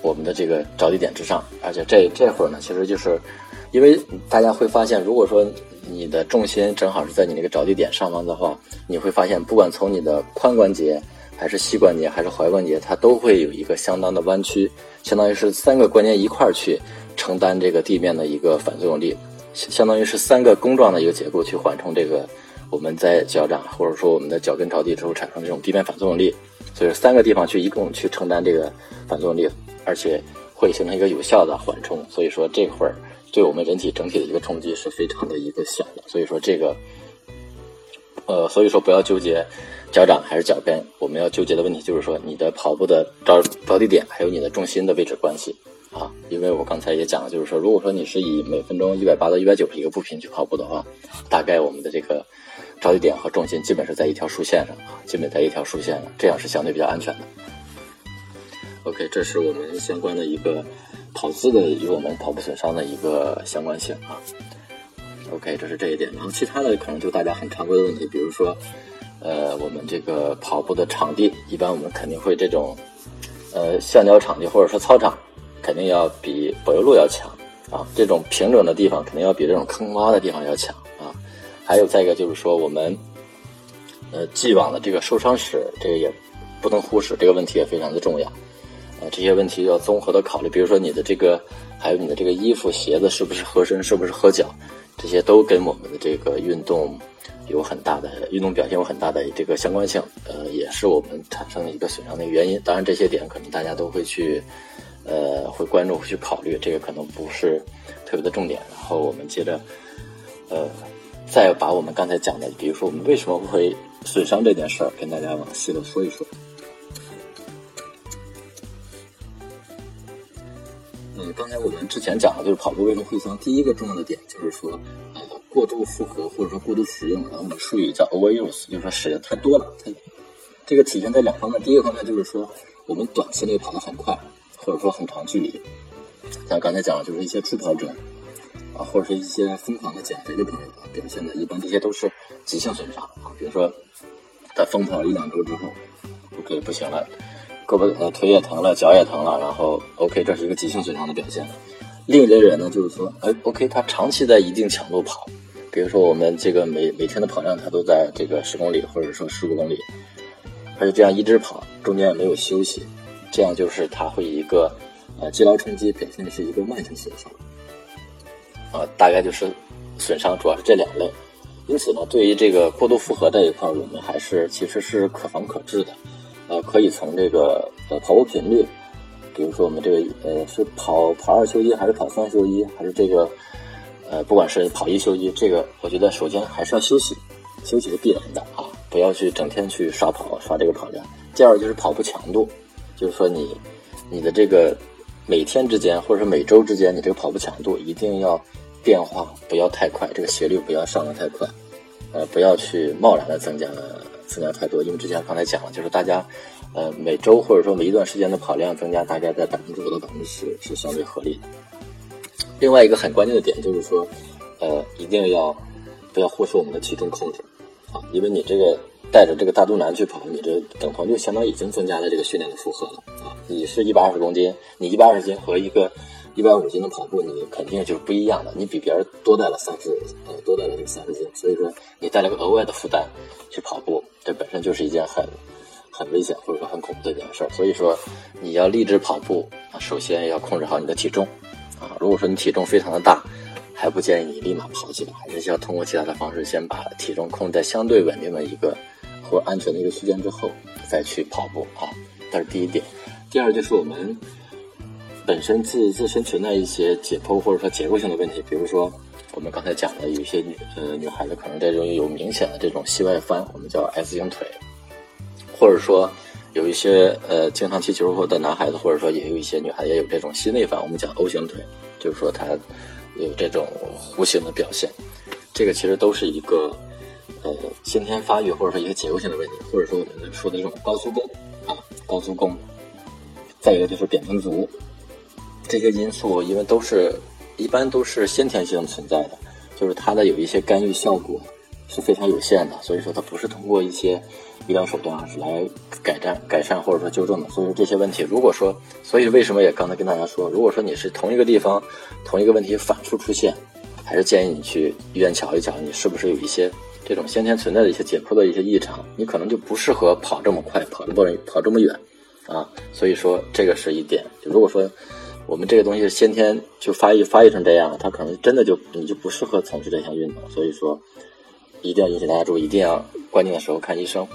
我们的这个着地点之上，而且这这会儿呢，其实就是因为大家会发现，如果说你的重心正好是在你那个着地点上方的话，你会发现，不管从你的髋关节，还是膝关节，还是踝关节，它都会有一个相当的弯曲，相当于是三个关节一块儿去承担这个地面的一个反作用力，相当于是三个弓状的一个结构去缓冲这个。我们在脚掌或者说我们的脚跟着地之后产生这种地面反作用力，所以三个地方去一共去承担这个反作用力，而且会形成一个有效的缓冲。所以说这会儿对我们人体整体的一个冲击是非常的一个小的。所以说这个，呃，所以说不要纠结脚掌还是脚跟，我们要纠结的问题就是说你的跑步的着着地点还有你的重心的位置关系啊。因为我刚才也讲了，就是说如果说你是以每分钟一百八到一百九十一个步频去跑步的话，大概我们的这个。着地点和重心基本是在一条竖线上啊，基本在一条竖线上，这样是相对比较安全的。OK，这是我们相关的一个跑姿的与我们跑步损伤的一个相关性啊。OK，这是这一点，然后其他的可能就大家很常规的问题，比如说，呃，我们这个跑步的场地，一般我们肯定会这种，呃，橡胶场地或者说操场，肯定要比柏油路要强啊，这种平整的地方肯定要比这种坑洼的地方要强啊。还有再一个就是说，我们呃既往的这个受伤史，这个也不能忽视，这个问题也非常的重要。呃，这些问题要综合的考虑。比如说你的这个，还有你的这个衣服、鞋子是不是合身，是不是合脚，这些都跟我们的这个运动有很大的运动表现有很大的这个相关性。呃，也是我们产生一个损伤的原因。当然，这些点可能大家都会去，呃，会关注、会去考虑，这个可能不是特别的重点。然后我们接着，呃。再把我们刚才讲的，比如说我们为什么会损伤这件事儿，跟大家往细的说一说。嗯，刚才我们之前讲的就是跑步为什么会伤，第一个重要的点就是说，呃，过度负荷或者说过度使用，然后我们术语叫 overuse，就是说使用太多了。它这个体现在两方面，第一个方面就是说，我们短期内跑得很快，或者说很长距离，像刚才讲的就是一些初跑者。啊，或者是一些疯狂的减肥的朋友啊，表现的一般，这些都是急性损伤啊。比如说，他疯跑一两周之后，OK 不行了，胳膊呃腿也疼了，脚也疼了，然后 OK 这是一个急性损伤的表现。另一类人呢，就是说，哎 OK 他长期在一定强度跑，比如说我们这个每每天的跑量他都在这个十公里或者说十五公里，而且这样一直跑，中间也没有休息，这样就是他会一个呃肌劳冲击，表现的是一个慢性损伤。啊，大概就是损伤，主要是这两类。因此呢，对于这个过度负荷这一块，我们还是其实是可防可治的。呃，可以从这个呃跑步频率，比如说我们这个呃是跑跑二休一，还是跑三休一，还是这个呃不管是跑一休一，这个我觉得首先还是要休息，休息是必然的啊，不要去整天去刷跑刷这个跑量。第二就是跑步强度，就是说你你的这个每天之间或者是每周之间，你这个跑步强度一定要。变化不要太快，这个斜率不要上的太快，呃，不要去贸然的增加增加太多，因为之前刚才讲了，就是大家，呃，每周或者说每一段时间的跑量增加大概在百分之五到百分之十是相对合理的。另外一个很关键的点就是说，呃，一定要不要忽视我们的体重控制啊，因为你这个带着这个大肚腩去跑，你这等同就相当于已经增加了这个训练的负荷了啊。你是一百二十公斤，你一百二十斤和一个。一百五斤的跑步，你肯定就是不一样的。你比别人多带了三十，呃，多带了这三十斤，所以说你带了个额外的负担去跑步，这本身就是一件很很危险或者说很恐怖的一件事儿。所以说你要励志跑步啊，首先要控制好你的体重啊。如果说你体重非常的大，还不建议你立马跑起来，还是需要通过其他的方式先把体重控制在相对稳定的一个或安全的一个区间之后再去跑步啊。这是第一点。第二就是我们。本身自自身存在一些解剖或者说结构性的问题，比如说我们刚才讲的，有一些女呃女孩子可能这种有明显的这种膝外翻，我们叫 S 型腿，或者说有一些呃经常踢球的男孩子，或者说也有一些女孩子也有这种膝内翻，我们讲 O 型腿，就是说他有这种弧形的表现，这个其实都是一个呃先天发育或者说一个结构性的问题，或者说我们说的这种高足弓啊高足弓，再一个就是扁平足。这些因素，因为都是一般都是先天性存在的，就是它的有一些干预效果是非常有限的，所以说它不是通过一些医疗手段来改善、改善或者说纠正的。所以说这些问题，如果说，所以为什么也刚才跟大家说，如果说你是同一个地方同一个问题反复出现，还是建议你去医院瞧一瞧，你是不是有一些这种先天存在的一些解剖的一些异常，你可能就不适合跑这么快、跑这么跑这么远啊。所以说这个是一点，就如果说。我们这个东西是先天就发育发育成这样，它可能真的就你就不适合从事这项运动，所以说一定要引起大家注意，一定要关键的时候看医生。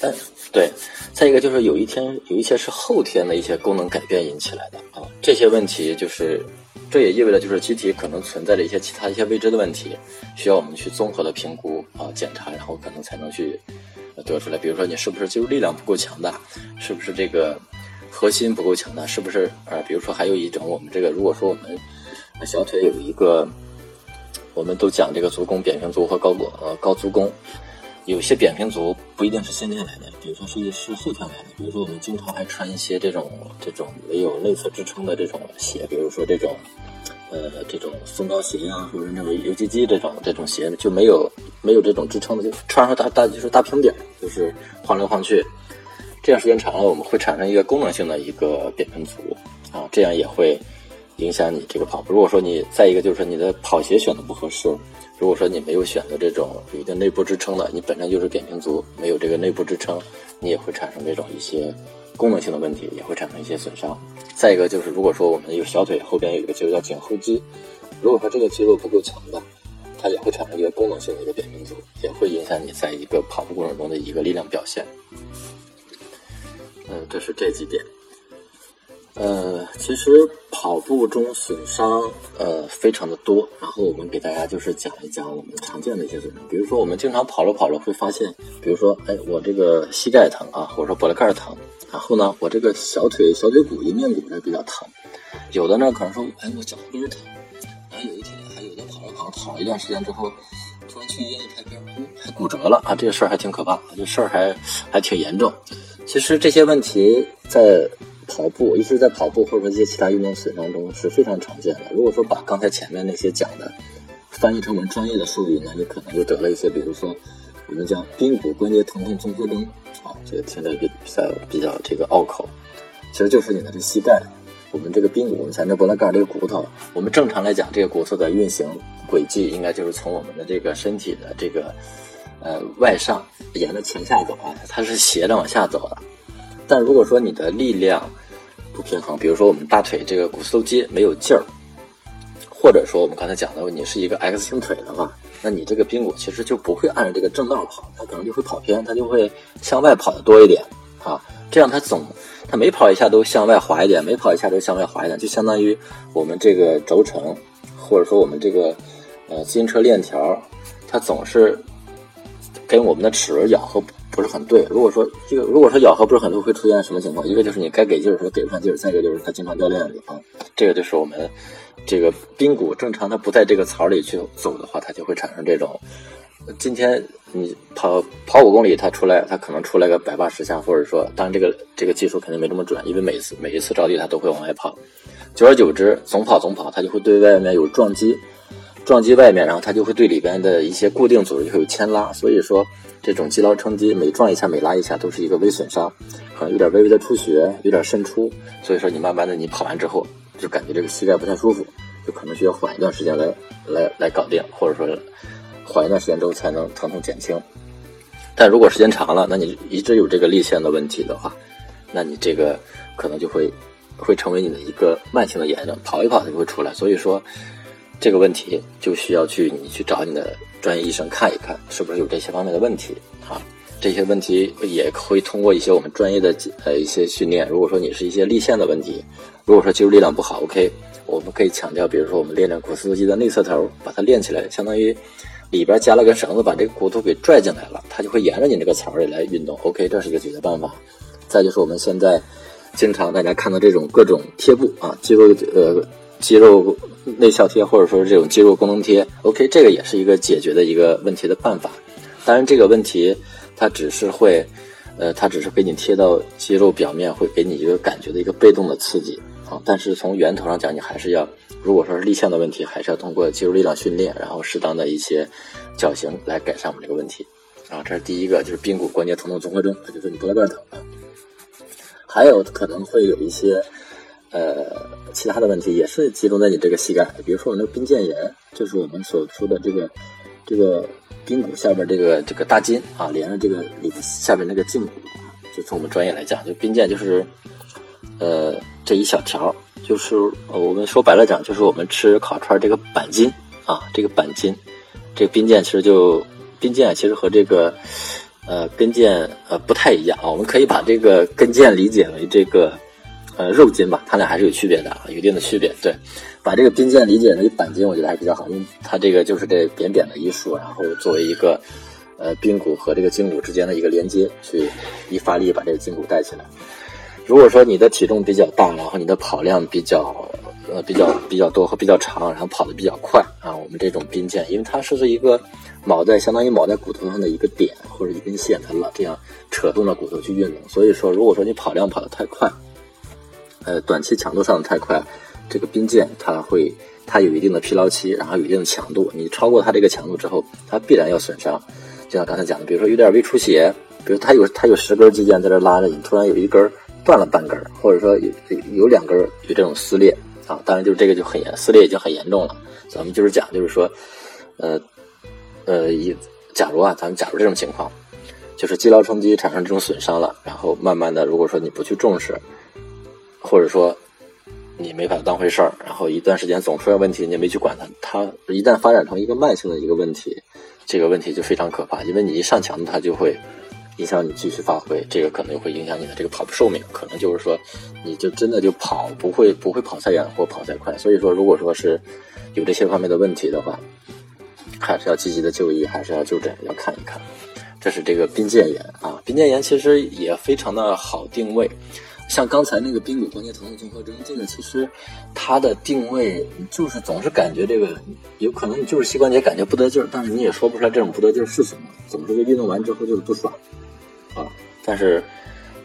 嗯，对。再一个就是有一天有一些是后天的一些功能改变引起来的啊，这些问题就是这也意味着就是机体可能存在着一些其他一些未知的问题，需要我们去综合的评估啊检查，然后可能才能去得出来。比如说你是不是肌肉力量不够强大，是不是这个。核心不够强大，是不是？呃，比如说还有一种，我们这个如果说我们小腿有一个，我们都讲这个足弓、扁平足和高弓呃高足弓，有些扁平足不一定是先天来的，比如说是一是后天来的。比如说我们经常还穿一些这种这种没有内侧支撑的这种鞋，比如说这种呃这种松糕鞋啊，或者那种游击机这种这种鞋就没有没有这种支撑的，就穿上大大就是大平底儿，就是晃来晃去。这样时间长了，我们会产生一个功能性的一个扁平足啊，这样也会影响你这个跑步。如果说你再一个就是你的跑鞋选的不合适，如果说你没有选择这种有一定内部支撑的，你本身就是扁平足，没有这个内部支撑，你也会产生这种一些功能性的问题，也会产生一些损伤。再一个就是如果说我们有小腿后边有一个肌肉叫颈后肌，如果说这个肌肉不够强的，它也会产生一个功能性的一个扁平足，也会影响你在一个跑步过程中的一个力量表现。嗯，这是这几点。呃，其实跑步中损伤呃非常的多，然后我们给大家就是讲一讲我们常见的一些损伤，比如说我们经常跑着跑着会发现，比如说哎我这个膝盖疼啊，或者说脖子盖疼，然后呢我这个小腿小腿骨一面骨这比较疼，有的呢可能说哎我脚后跟疼，然后有一天还有的跑着跑跑了一段时间之后，突然去医院一拍片，还骨折了啊，这个事儿还挺可怕，这事儿还还挺严重。其实这些问题在跑步，尤其是在跑步或者说一些其他运动损伤中是非常常见的。如果说把刚才前面那些讲的翻译成我们专业的术语呢，你可能就得了一些，比如说我们叫髌骨关节疼痛综合征啊，这个听着比比较比较这个拗口，其实就是你的这膝盖，我们这个髌骨前面脖子盖这个骨头，我们正常来讲，这个骨头的运行轨迹应该就是从我们的这个身体的这个。呃，外上沿着前下走啊，它是斜着往下走的。但如果说你的力量不平衡，比如说我们大腿这个股四头肌没有劲儿，或者说我们刚才讲的你是一个 X 型腿的话，那你这个髌骨其实就不会按照这个正道跑，它可能就会跑偏，它就会向外跑的多一点啊。这样它总它每跑一下都向外滑一点，每跑一下都向外滑一点，就相当于我们这个轴承，或者说我们这个呃自行车链条，它总是。跟我们的齿轮咬合不是很对。如果说这个，如果说咬合不是很对，会出现什么情况？一个就是你该给劲儿时候给不上劲儿，再一个就是它经常掉链子啊。这个就是我们这个髌骨正常它不在这个槽里去走的话，它就会产生这种。今天你跑跑五公里，它出来它可能出来个百八十下，或者说，当然这个这个技术肯定没这么准，因为每次每一次着地它都会往外跑。久而久之，总跑总跑，它就会对外面有撞击。撞击外面，然后它就会对里边的一些固定组织会有牵拉，所以说这种肌劳撑肌每撞一下每拉一下都是一个微损伤，可能有点微微的出血，有点渗出，所以说你慢慢的你跑完之后就感觉这个膝盖不太舒服，就可能需要缓一段时间来来来搞定，或者说缓一段时间之后才能疼痛减轻。但如果时间长了，那你一直有这个立线的问题的话，那你这个可能就会会成为你的一个慢性的炎症，跑一跑它就会出来，所以说。这个问题就需要去你去找你的专业医生看一看，是不是有这些方面的问题啊？这些问题也会通过一些我们专业的呃一些训练。如果说你是一些立线的问题，如果说肌肉力量不好，OK，我们可以强调，比如说我们练练股四头肌的内侧头，把它练起来，相当于里边加了根绳子，把这个骨头给拽进来了，它就会沿着你这个槽里来运动。OK，这是一个解决办法。再就是我们现在经常大家看到这种各种贴布啊，肌肉呃肌肉。内效贴或者说是这种肌肉功能贴，OK，这个也是一个解决的一个问题的办法。当然，这个问题它只是会，呃，它只是给你贴到肌肉表面，会给你一个感觉的一个被动的刺激啊。但是从源头上讲，你还是要，如果说是立项的问题，还是要通过肌肉力量训练，然后适当的一些脚型来改善我们这个问题啊。这是第一个，就是髌骨关节疼痛综合征，就是你脖子盖疼啊。还有可能会有一些。呃，其他的问题也是集中在你这个膝盖，比如说我那个髌腱炎，就是我们所说的这个这个髌骨下边这个这个大筋啊，连着这个里下边那个胫骨，就从我们专业来讲，就髌腱就是呃这一小条，就是我们说白了讲，就是我们吃烤串这个板筋啊，这个板筋，这个髌腱其实就髌腱其实和这个呃跟腱呃不太一样啊，我们可以把这个跟腱理解为这个。呃，肉筋吧，它俩还是有区别的啊，有一定的区别。对，把这个髌腱理解为板筋，我觉得还是比较好，因为它这个就是这扁扁的一束，然后作为一个呃髌骨和这个胫骨之间的一个连接，去一发力把这个胫骨带起来。如果说你的体重比较大，然后你的跑量比较呃比较比较多和比较长，然后跑得比较快啊，我们这种髌腱，因为它是一个铆在相当于铆在骨头上的一个点或者一根线，它老这样扯动了骨头去运动，所以说如果说你跑量跑得太快。呃，短期强度上的太快，这个髌腱它会它有一定的疲劳期，然后有一定的强度。你超过它这个强度之后，它必然要损伤。就像刚才讲的，比如说有点微出血，比如它有它有十根肌腱在这拉着你，突然有一根断了半根，或者说有有两根有这种撕裂，啊。当然，就是这个就很严，撕裂已经很严重了。咱们就是讲，就是说，呃呃，一假如啊，咱们假如这种情况，就是肌劳冲击产生这种损伤了，然后慢慢的，如果说你不去重视，或者说你没把它当回事儿，然后一段时间总出现问题，你也没去管它，它一旦发展成一个慢性的一个问题，这个问题就非常可怕，因为你一上墙，它就会。影响你继续发挥，这个可能会影响你的这个跑步寿命，可能就是说，你就真的就跑不会不会跑太远或跑太快。所以说，如果说是有这些方面的问题的话，还是要积极的就医，还是要就诊，要看一看。这是这个髌腱炎啊，髌腱炎其实也非常的好定位。像刚才那个髌骨关节疼痛综合征，这个其实它的定位就是总是感觉这个有可能就是膝关节感觉不得劲儿，但是你也说不出来这种不得劲儿是什么，总是运动完之后就是不爽。啊，但是，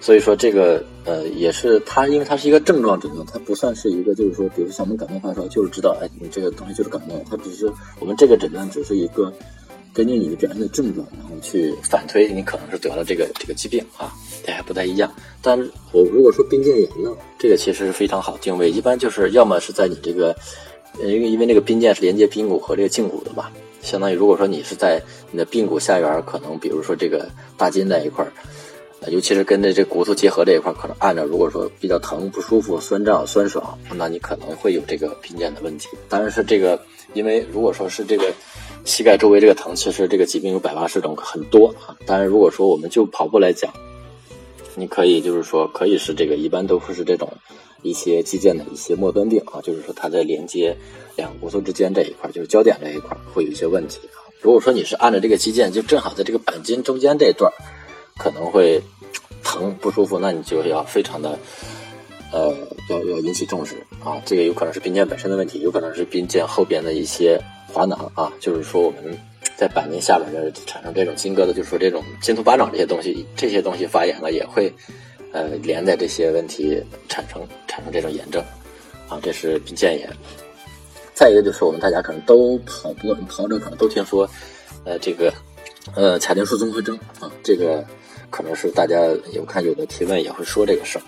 所以说这个呃也是它，因为它是一个症状诊断，它不算是一个就是说，比如像我们感冒发烧，就是知道哎你这个东西就是感冒，它只是我们这个诊断只是一个根据你的表现的症状，然后去反推你可能是得了这个这个疾病啊，这还不太一样。但我如果说髌腱炎呢，这个其实是非常好定位，一般就是要么是在你这个，因为因为那个髌腱是连接髌骨和这个胫骨的嘛。相当于，如果说你是在你的髌骨下缘，可能比如说这个大筋带一块儿，尤其是跟着这骨头结合这一块儿，可能按着，如果说比较疼、不舒服、酸胀、酸爽，那你可能会有这个髌腱的问题。当然是这个，因为如果说是这个膝盖周围这个疼，其实这个疾病有百八十种，很多啊。当然，如果说我们就跑步来讲，你可以就是说可以是这个，一般都会是这种。一些肌腱的一些末端病啊，就是说它在连接两个骨头之间这一块，就是交点这一块会有一些问题啊。如果说你是按着这个肌腱，就正好在这个板筋中间这一段可能会疼不舒服，那你就要非常的呃要要引起重视啊。这个有可能是髌腱本身的问题，有可能是髌腱后边的一些滑囊啊，就是说我们在板筋下边的产生这种筋疙瘩，就是说这种筋头巴掌这些东西，这些东西发炎了也会。呃，连带这些问题产生产生这种炎症，啊，这是髌腱炎。再一个就是我们大家可能都跑步，跑者可能都听说，呃，这个呃髂胫束综合征啊，这个可能是大家有看有的提问也会说这个事儿。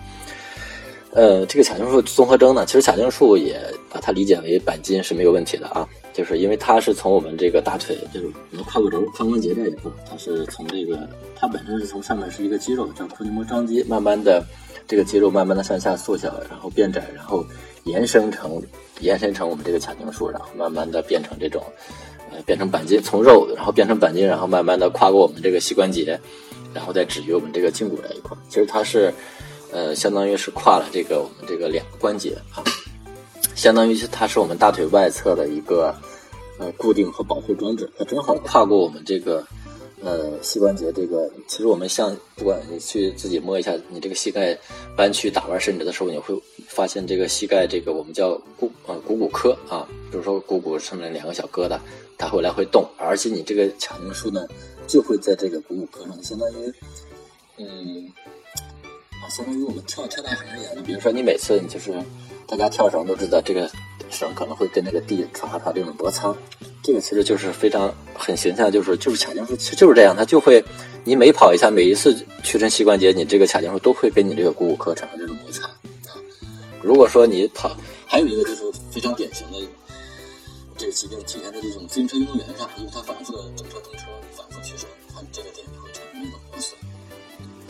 呃，这个髂胫束综合征呢，其实髂胫束也把它理解为钣筋是没有问题的啊。就是因为它是从我们这个大腿，就是我们胯骨轴、髋关节这一块，它是从这个，它本身是从上面是一个肌肉叫阔筋膜张肌，慢慢的这个肌肉慢慢的向下缩小，然后变窄，然后延伸成延伸成我们这个髂胫束，然后慢慢的变成这种，呃，变成板筋，从肉然后变成板筋，然后慢慢的跨过我们这个膝关节，然后再止于我们这个胫骨这一块。其实它是，呃，相当于是跨了这个我们这个两个关节啊。相当于是它是我们大腿外侧的一个呃固定和保护装置，它正好跨过我们这个呃膝关节这个。其实我们像不管你去自己摸一下你这个膝盖弯曲打弯伸直的时候，你会发现这个膝盖这个我们叫股呃股骨髁啊，比如说股骨上面两个小疙瘩，它会来回动，而且你这个髂胫束呢就会在这个股骨髁上，相当于嗯相当于我们跳跳大绳一样的。比如说你每次你就是。大家跳绳都知道，这个绳可能会跟那个地擦擦这种摩擦，这个其实就是非常很形象，就是就是髂胫束其实就是这样，它就会你每跑一下，每一次屈伸膝关节，你这个髂胫束都会跟你这个股骨髁产生这种摩擦啊。如果说你跑，还有一个就是非常典型的这个疾病体现在这种自行车运动员上，因为他反复的蹬车蹬车，反复屈伸，它这个点就会产生一种磨损。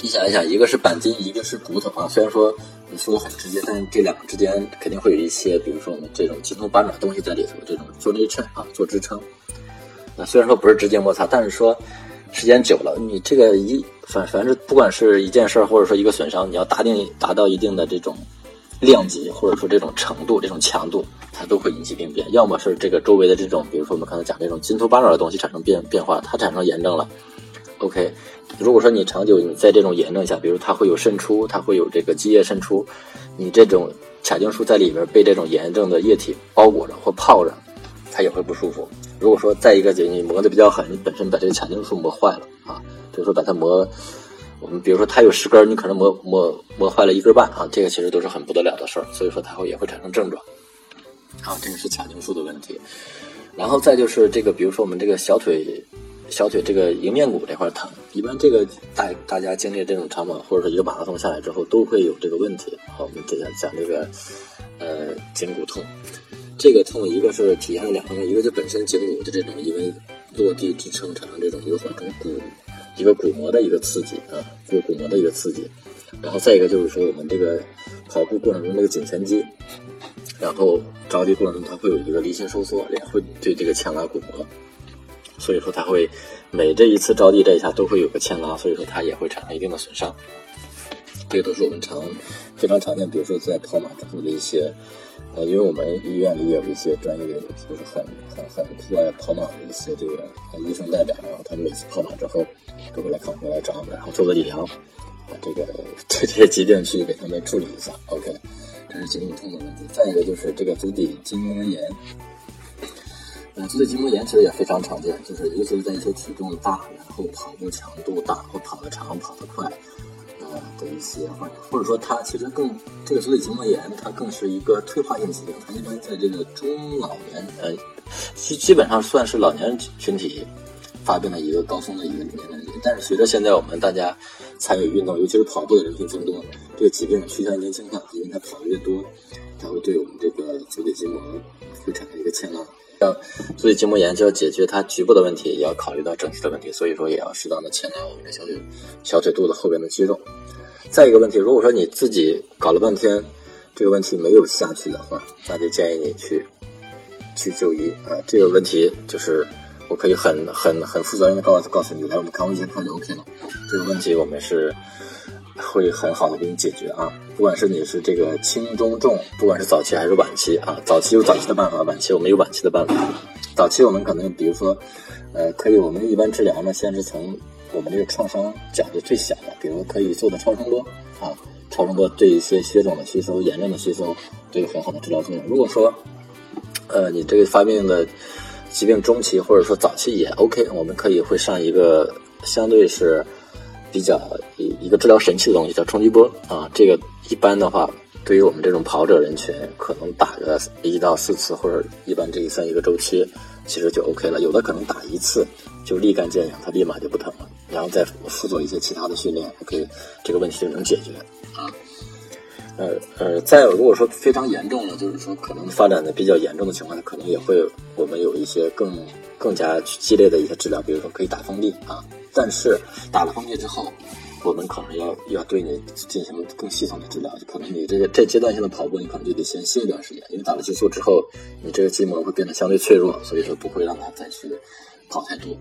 你想一想，一个是钣筋，一个是骨头啊，虽然说你。说的很直接，但这两个之间肯定会有一些，比如说我们这种筋头板爪东西在里头，这种做内衬啊，做支撑。那虽然说不是直接摩擦，但是说时间久了，你这个一反反正不管是一件事儿，或者说一个损伤，你要达定达到一定的这种量级，或者说这种程度、这种强度，它都会引起病变。要么是这个周围的这种，比如说我们刚才讲这种筋头板爪的东西产生变变化，它产生炎症了。OK。如果说你长久你在这种炎症下，比如它会有渗出，它会有这个积液渗出，你这种髂胫束在里边被这种炎症的液体包裹着或泡着，它也会不舒服。如果说再一个就你磨的比较狠，你本身把这个髂胫束磨坏了啊，比如说把它磨，我们比如说它有十根，你可能磨磨磨坏了一根半啊，这个其实都是很不得了的事儿，所以说它会也会产生症状。啊，这个是髂胫束的问题，然后再就是这个，比如说我们这个小腿。小腿这个迎面骨这块疼，一般这个大大家经历这种长跑或者说一个马拉松下来之后，都会有这个问题。好，我们接下来讲这个呃颈骨痛。这个痛一个是体现了两方面，一个就本身颈骨的这种因为落地支撑产生这种一个缓冲骨一个骨膜的一个刺激啊，骨骨膜的一个刺激。然后再一个就是说我们这个跑步过程中这个颈前肌，然后着地过程中它会有一个离心收缩，也会对这个牵拉骨膜，所以说它会每这一次着地这一下都会有个牵拉，所以说它也会产生一定的损伤。这个都是我们常非常常见，比如说在跑马之后的一些。呃，因为我们医院里也有一些专业的，就是很很很酷爱跑马的一些这个医生代表，然后他们每次跑马之后都会来看回来找我们，然后做个理疗，把这个这些疾病去给他们处理一下。OK，这是颈骨痛的问题。再一个就是这个足底筋膜炎，呃，足底筋膜炎其实也非常常见，就是尤其是在一些体重大，然后跑步强度大或跑得长、跑得快。呃的一些患者，或者说他其实更这个足底筋膜炎，它更是一个退化性疾病，它一般在这个中老年，呃，基基本上算是老年群体发病的一个高峰的一个年龄段。但是随着现在我们大家参与运动，尤其是跑步的人群增多，这个疾病趋向年轻化，因为它跑的越多，它会对我们这个足底筋膜会产生一个牵拉。像足底筋膜炎就要解决它局部的问题，也要考虑到整体的问题，所以说也要适当的牵拉我们的小腿小腿肚子后边的肌肉。再一个问题，如果说你自己搞了半天，这个问题没有下去的话，那就建议你去去就医啊。这个问题就是我可以很很很负责任的告诉告诉你，来我们康复节课就 OK 了。这个问题我们是会很好的给你解决啊。不管是你是这个轻中重，不管是早期还是晚期啊，早期有早期的办法，晚期我们有晚期的办法。早期我们可能比如说，呃，可以我们一般治疗呢，先是从。我们这个创伤角度最小的，比如可以做的超声波啊，超声波对一些血肿的吸收、炎症的吸收都有很好的治疗作用。如果说，呃，你这个发病的疾病中期或者说早期也 OK，我们可以会上一个相对是比较一一个治疗神器的东西，叫冲击波啊。这个一般的话，对于我们这种跑者人群，可能打个一到四次，或者一般这一算一个周期，其实就 OK 了。有的可能打一次就立竿见影，它立马就不疼了。然后再辅佐一些其他的训练，OK，这个问题就能解决啊。呃呃，再有如果说非常严重了，就是说可能发展的比较严重的情况下，可能也会我们有一些更更加激烈的一些治疗，比如说可以打封闭啊。但是打了封闭之后，我们可能要要对你进行更系统的治疗，就可能你这个这阶段性的跑步，你可能就得先歇一段时间，因为打了激素之后，你这个筋膜会变得相对脆弱，所以说不会让它再去跑太多。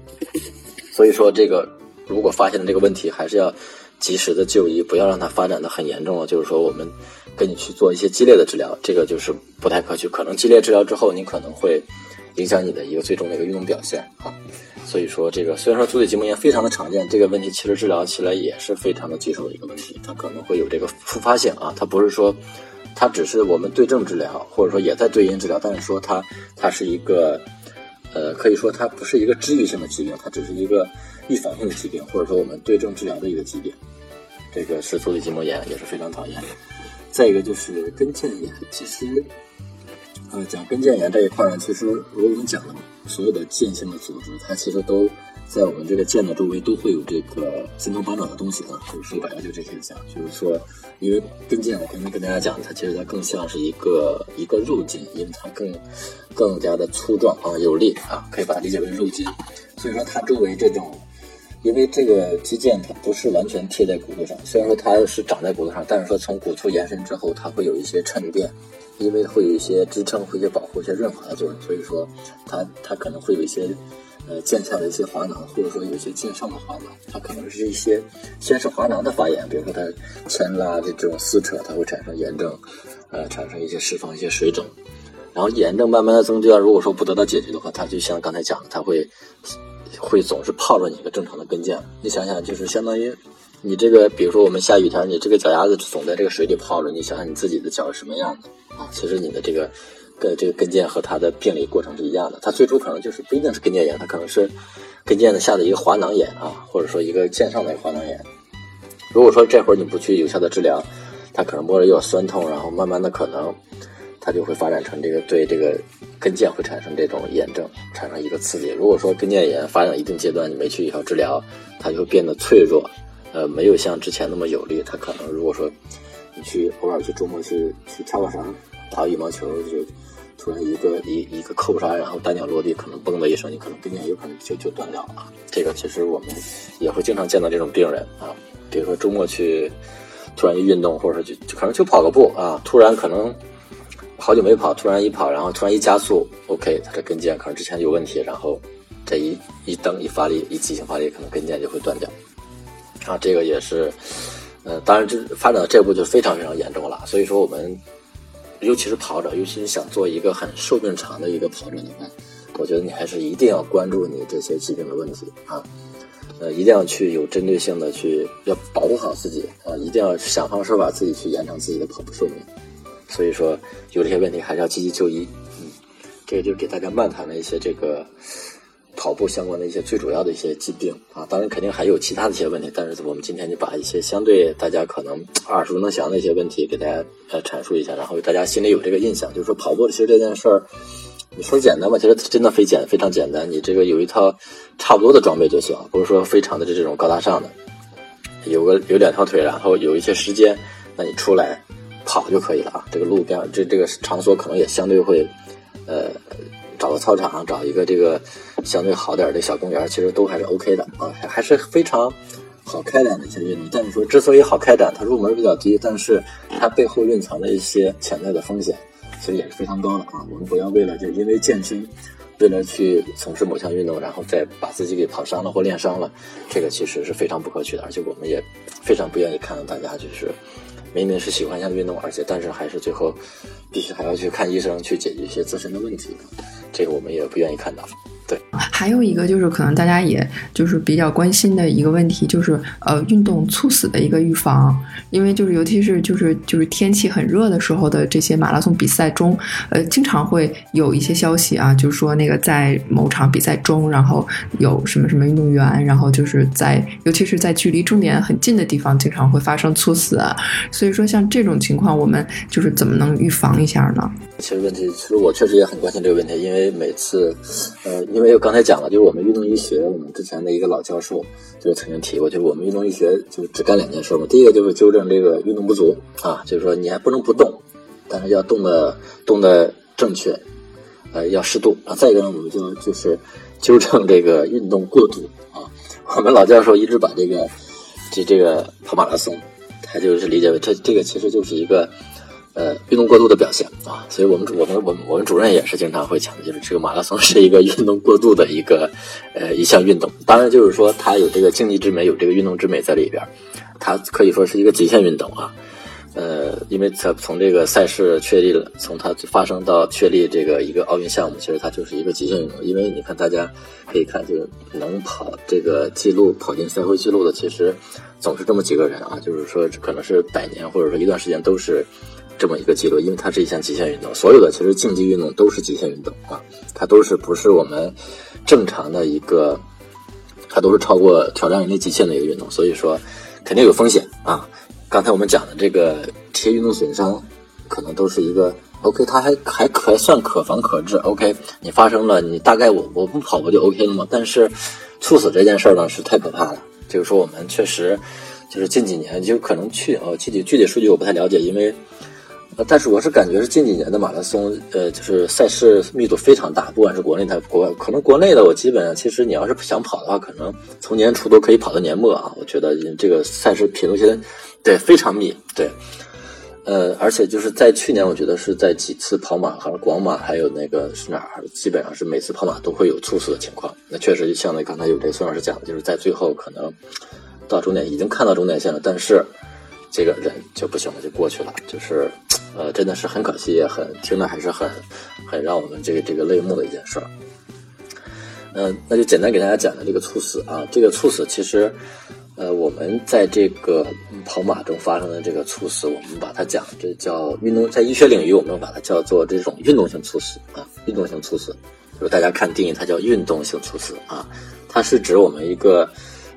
所以说这个。如果发现了这个问题，还是要及时的就医，不要让它发展的很严重了。就是说，我们跟你去做一些激烈的治疗，这个就是不太可取。可能激烈治疗之后，你可能会影响你的一个最终的一个运动表现啊。所以说，这个虽然说足底筋膜炎非常的常见，这个问题其实治疗起来也是非常的棘手的一个问题。它可能会有这个复发性啊，它不是说它只是我们对症治疗，或者说也在对因治疗，但是说它它是一个呃，可以说它不是一个治愈性的疾病，它只是一个。预防性的疾病，或者说我们对症治疗的一个疾病，这个是足底筋膜炎也是非常讨厌的。再一个就是跟腱炎，其实，呃，讲跟腱炎这一块呢，其实如果我们讲的所有的腱性的组织，它其实都在我们这个腱的周围都会有这个筋头巴爪的东西啊。就是说白了就这些讲，就是说，因为跟腱，我刚才跟大家讲，它其实它更像是一个一个肉筋，因为它更更加的粗壮啊有力啊，可以把它理解为肉筋。所以说它周围这种。因为这个肌腱它不是完全贴在骨头上，虽然说它是长在骨头上，但是说从骨头延伸之后，它会有一些沉淀，因为会有一些支撑、会去保护、一些润滑的作用，所以说它它可能会有一些呃腱下的一些滑囊，或者说有一些腱上的滑囊，它可能是一些先是滑囊的发炎，比如说它牵拉的这种撕扯，它会产生炎症，呃，产生一些释放一些水肿，然后炎症慢慢的增加，如果说不得到解决的话，它就像刚才讲的，它会。会总是泡着你一个正常的跟腱，你想想，就是相当于你这个，比如说我们下雨天，你这个脚丫子总在这个水里泡着，你想想你自己的脚是什么样的啊？其实你的这个跟这个跟腱和它的病理过程是一样的，它最初可能就是不一定是跟腱炎，它可能是跟腱的下的一个滑囊炎啊，或者说一个腱上的一个滑囊炎。如果说这会儿你不去有效的治疗，它可能摸着又要酸痛，然后慢慢的可能。它就会发展成这个对这个跟腱会产生这种炎症，产生一个刺激。如果说跟腱炎发展一定阶段，你没去有效治疗，它就会变得脆弱，呃，没有像之前那么有力。它可能如果说你去偶尔去周末去去跳个绳，打羽毛球就突然一个一一个扣杀，然后单脚落地，可能嘣的一声，你可能跟腱有可能就就断掉了。这个其实我们也会经常见到这种病人啊，比如说周末去突然一运动，或者说就就可能就跑个步啊，突然可能好久没跑，突然一跑，然后突然一加速，OK，他的跟腱可能之前有问题，然后这一一蹬一发力一急性发力，可能跟腱就会断掉。啊，这个也是，呃，当然这发展到这步就非常非常严重了。所以说我们，尤其是跑者，尤其是想做一个很寿命长的一个跑者的话，我觉得你还是一定要关注你这些疾病的问题啊，呃，一定要去有针对性的去要保护好自己啊，一定要想方设法自己去延长自己的跑步寿命。所以说有这些问题还是要积极就医。嗯，这个就给大家漫谈了一些这个。跑步相关的一些最主要的一些疾病啊，当然肯定还有其他的一些问题，但是我们今天就把一些相对大家可能耳熟能详的一些问题给大家呃阐述一下，然后大家心里有这个印象，就是说跑步其实这件事儿，你说简单吧，其实真的非简非常简单，你这个有一套差不多的装备就行，不是说非常的这种高大上的，有个有两条腿，然后有一些时间，那你出来跑就可以了啊。这个路边这这个场所可能也相对会呃。找个操场，找一个这个相对好点的小公园，其实都还是 OK 的啊，还是非常好开展的一些运动。但是说之所以好开展，它入门比较低，但是它背后蕴藏的一些潜在的风险，其实也是非常高的啊。我们不要为了就因为健身，为了去从事某项运动，然后再把自己给跑伤了或练伤了，这个其实是非常不可取的。而且我们也非常不愿意看到大家就是明明是喜欢一项运动，而且但是还是最后必须还要去看医生去解决一些自身的问题。这个我们也不愿意看到。对，还有一个就是可能大家也就是比较关心的一个问题，就是呃运动猝死的一个预防，因为就是尤其是就是就是天气很热的时候的这些马拉松比赛中，呃经常会有一些消息啊，就是说那个在某场比赛中，然后有什么什么运动员，然后就是在尤其是在距离终点很近的地方，经常会发生猝死，所以说像这种情况，我们就是怎么能预防一下呢？其实问题，其实我确实也很关心这个问题，因为每次，呃，因为我刚才讲讲了，就是我们运动医学，我们之前的一个老教授就曾经提过，就是我们运动医学就是只干两件事嘛。第一个就是纠正这个运动不足啊，就是说你还不能不动，但是要动的动的正确，呃，要适度啊。再一个呢，我们就就是纠正这个运动过度啊。我们老教授一直把这个这这个跑马拉松，他就是理解为这这个其实就是一个。呃，运动过度的表现啊，所以我们我们我们我们主任也是经常会强调，就是这个马拉松是一个运动过度的一个呃一项运动。当然，就是说它有这个竞技之美，有这个运动之美在里边，它可以说是一个极限运动啊。呃，因为它从这个赛事确立了，从它发生到确立这个一个奥运项目，其实它就是一个极限运动。因为你看，大家可以看，就是能跑这个记录跑进赛会记录的，其实总是这么几个人啊，就是说可能是百年或者说一段时间都是。这么一个记录，因为它是一项极限运动，所有的其实竞技运动都是极限运动啊，它都是不是我们正常的一个，它都是超过挑战人类极限的一个运动，所以说肯定有风险啊。刚才我们讲的这个这些运动损伤，可能都是一个 OK，它还还可算可防可治。OK，你发生了，你大概我我不跑不就 OK 了吗？但是猝死这件事儿呢，是太可怕了。就是说我们确实就是近几年就可能去哦，具体具体数据我不太了解，因为。呃，但是我是感觉是近几年的马拉松，呃，就是赛事密度非常大，不管是国内的国外，可能国内的我基本上，其实你要是想跑的话，可能从年初都可以跑到年末啊。我觉得这个赛事频度现在对非常密，对，呃，而且就是在去年，我觉得是在几次跑马，好像广马还有那个是哪儿，基本上是每次跑马都会有猝死的情况。那确实就像那刚才有这孙老师讲的，就是在最后可能到终点已经看到终点线了，但是这个人就不行了，就过去了，就是。呃，真的是很可惜，也很听着还是很很让我们这个这个泪目的一件事儿。嗯，那就简单给大家讲讲这个猝死啊。这个猝死其实，呃，我们在这个跑马中发生的这个猝死，我们把它讲这叫运动，在医学领域我们把它叫做这种运动性猝死啊。运动性猝死，就是大家看定义，它叫运动性猝死啊。它是指我们一个。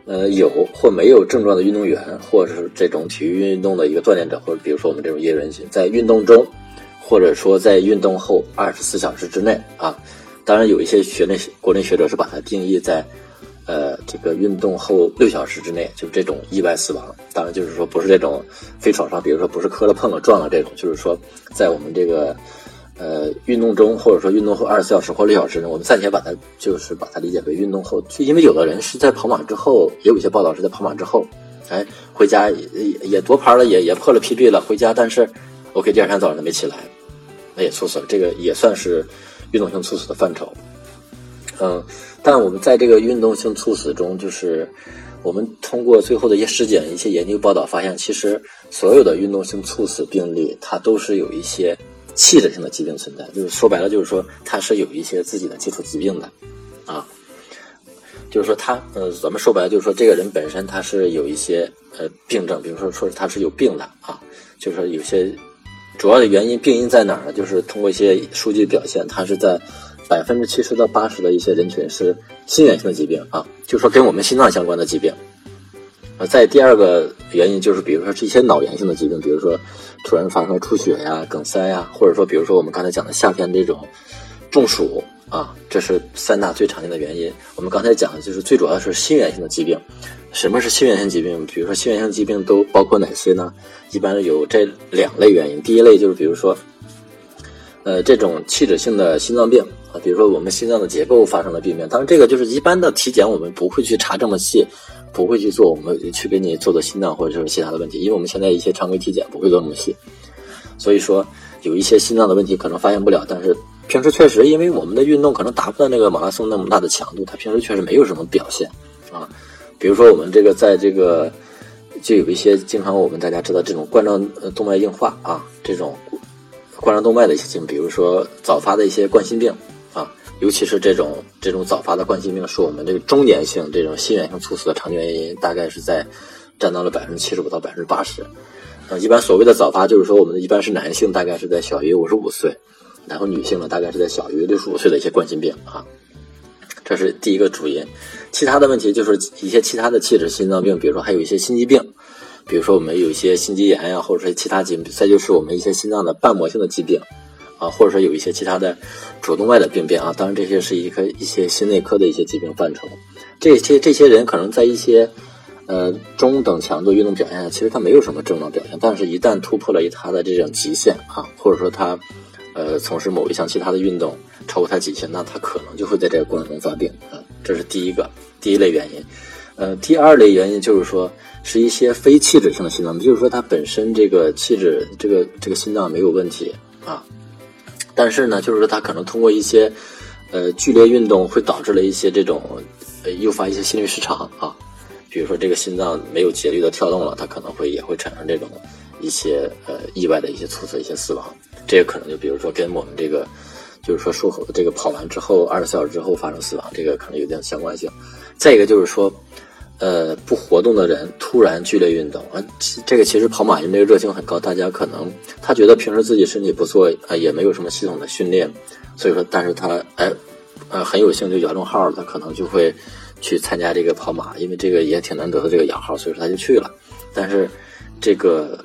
呃，有或没有症状的运动员，或者是这种体育运动的一个锻炼者，或者比如说我们这种业余人群，在运动中，或者说在运动后二十四小时之内啊，当然有一些学内国内学者是把它定义在呃，这个运动后六小时之内，就是这种意外死亡，当然就是说不是这种非创伤，比如说不是磕了碰了撞了这种，就是说在我们这个呃运动中，或者说运动后二十四小时或六小时呢，我们暂且把它就是把它理解为运动后，就因为有的人是在跑马之后，也有一些报道是在跑马之后，哎，回家也也夺牌了，也也破了 PB 了，回家，但是 OK，第二天早上没起来，那也猝死了，这个也算是运动性猝死的范畴。嗯，但我们在这个运动性猝死中，就是我们通过最后的一些尸检、一些研究报道发现，其实所有的运动性猝死病例，它都是有一些器质性的疾病存在。就是说白了，就是说它是有一些自己的基础疾病的，啊，就是说他，呃，咱们说白了，就是说这个人本身他是有一些呃病症，比如说说他是有病的啊，就是说有些主要的原因病因在哪儿呢？就是通过一些数据表现，他是在。百分之七十到八十的一些人群是心源性的疾病啊，就是说跟我们心脏相关的疾病。呃，在第二个原因就是，比如说是一些脑源性的疾病，比如说突然发生出血呀、梗塞呀，或者说比如说我们刚才讲的夏天这种中暑啊，这是三大最常见的原因。我们刚才讲的就是最主要是心源性的疾病。什么是心源性疾病？比如说心源性疾病都包括哪些呢？一般有这两类原因。第一类就是比如说，呃，这种器质性的心脏病啊。比如说我们心脏的结构发生了病变，当然这个就是一般的体检，我们不会去查这么细，不会去做，我们去给你做做心脏或者是其他的问题，因为我们现在一些常规体检不会做那么细，所以说有一些心脏的问题可能发现不了，但是平时确实因为我们的运动可能达不到那个马拉松那么大的强度，它平时确实没有什么表现啊。比如说我们这个在这个就有一些经常我们大家知道这种冠状动脉硬化啊，这种冠状动脉的一些病，比如说早发的一些冠心病。尤其是这种这种早发的冠心病，是我们这个中年性这种心源性猝死的常见原因，大概是在占到了百分之七十五到百分之八十。呃，一般所谓的早发，就是说我们一般是男性，大概是在小于五十五岁，然后女性呢，大概是在小于六十五岁的一些冠心病啊，这是第一个主因。其他的问题就是一些其他的器质心脏病，比如说还有一些心肌病，比如说我们有一些心肌炎呀，或者说其他疾病，再就是我们一些心脏的瓣膜性的疾病。啊，或者说有一些其他的主动脉的病变啊，当然这些是一个一些心内科的一些疾病范畴。这些这些人可能在一些呃中等强度运动表现下，其实他没有什么症状表现，但是一旦突破了他的这种极限啊，或者说他呃从事某一项其他的运动超过他极限，那他可能就会在这个过程中发病啊。这是第一个第一类原因。呃，第二类原因就是说是一些非器质性的心脏，就是说它本身这个气质这个这个心脏没有问题啊。但是呢，就是说他可能通过一些，呃，剧烈运动会导致了一些这种，呃，诱发一些心律失常啊，比如说这个心脏没有节律的跳动了，它可能会也会产生这种一些呃意外的一些猝死、一些死亡。这个可能就比如说跟我们这个，就是说术后这个跑完之后二十四小时之后发生死亡，这个可能有点相关性。再一个就是说。呃，不活动的人突然剧烈运动啊，这个其实跑马因为这个热情很高，大家可能他觉得平时自己身体不错啊，也没有什么系统的训练，所以说，但是他哎，呃，很有幸就摇中号了，他可能就会去参加这个跑马，因为这个也挺难得的这个摇号，所以说他就去了。但是这个，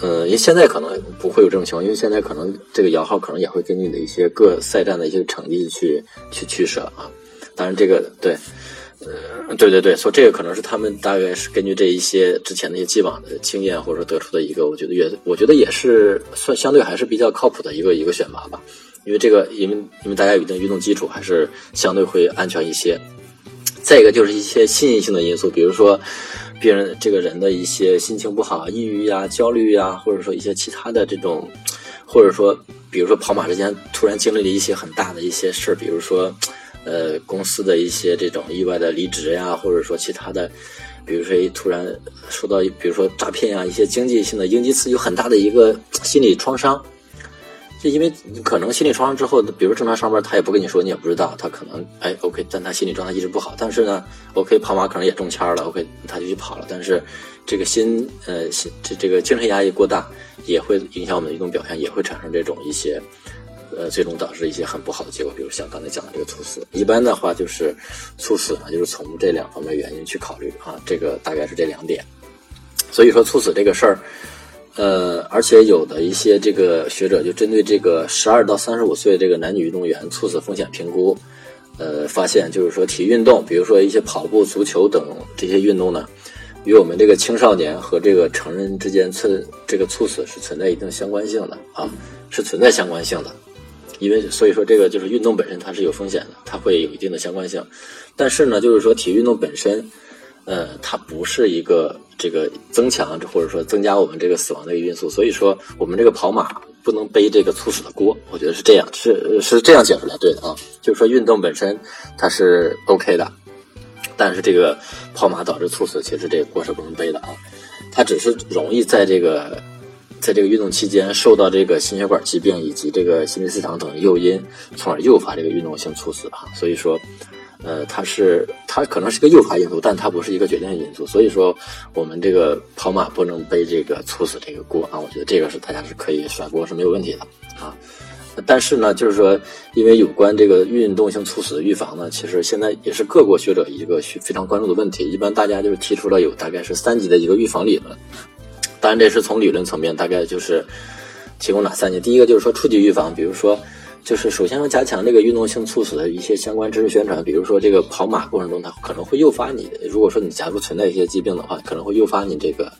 呃，因为现在可能不会有这种情况，因为现在可能这个摇号可能也会根据你的一些各赛站的一些成绩去去取舍啊。当然这个对。呃，对对对，所以这个可能是他们大概是根据这一些之前的一些既往的经验，或者说得出的一个，我觉得也，我觉得也是算相对还是比较靠谱的一个一个选拔吧。因为这个，因为因为大家有一定运动基础，还是相对会安全一些。再一个就是一些心理性的因素，比如说病人这个人的一些心情不好，抑郁呀、焦虑呀，或者说一些其他的这种，或者说比如说跑马之前突然经历了一些很大的一些事儿，比如说。呃，公司的一些这种意外的离职呀，或者说其他的，比如说突然受到，比如说诈骗呀，一些经济性的应激刺激，有很大的一个心理创伤。就因为可能心理创伤之后，比如正常上班，他也不跟你说，你也不知道，他可能哎，OK，但他心理状态一直不好。但是呢，OK，跑马可能也中签了，OK，他就去跑了。但是这个心呃心这这个精神压力过大，也会影响我们的运动表现，也会产生这种一些。呃，最终导致一些很不好的结果，比如像刚才讲的这个猝死。一般的话，就是猝死呢，就是从这两方面原因去考虑啊，这个大概是这两点。所以说，猝死这个事儿，呃，而且有的一些这个学者就针对这个十二到三十五岁这个男女运动员猝死风险评估，呃发现，就是说体育运动，比如说一些跑步、足球等这些运动呢，与我们这个青少年和这个成人之间存这个猝死是存在一定相关性的啊，是存在相关性的。因为所以说这个就是运动本身它是有风险的，它会有一定的相关性。但是呢，就是说体育运动本身，呃，它不是一个这个增强或者说增加我们这个死亡的一个因素。所以说我们这个跑马不能背这个猝死的锅，我觉得是这样，是是这样解释来对的啊。就是说运动本身它是 OK 的，但是这个跑马导致猝死，其实这个锅是不能背的啊。它只是容易在这个。在这个运动期间，受到这个心血管疾病以及这个心律失常等诱因，从而诱发这个运动性猝死啊。所以说，呃，它是它可能是个诱发因素，但它不是一个决定因素。所以说，我们这个跑马不能背这个猝死这个锅啊。我觉得这个是大家是可以甩锅是没有问题的啊。但是呢，就是说，因为有关这个运动性猝死的预防呢，其实现在也是各国学者一个非常关注的问题。一般大家就是提出了有大概是三级的一个预防理论。当然，这是从理论层面，大概就是提供哪三点。第一个就是说初级预防，比如说，就是首先要加强这个运动性猝死的一些相关知识宣传。比如说，这个跑马过程中，它可能会诱发你，如果说你假如存在一些疾病的话，可能会诱发你这个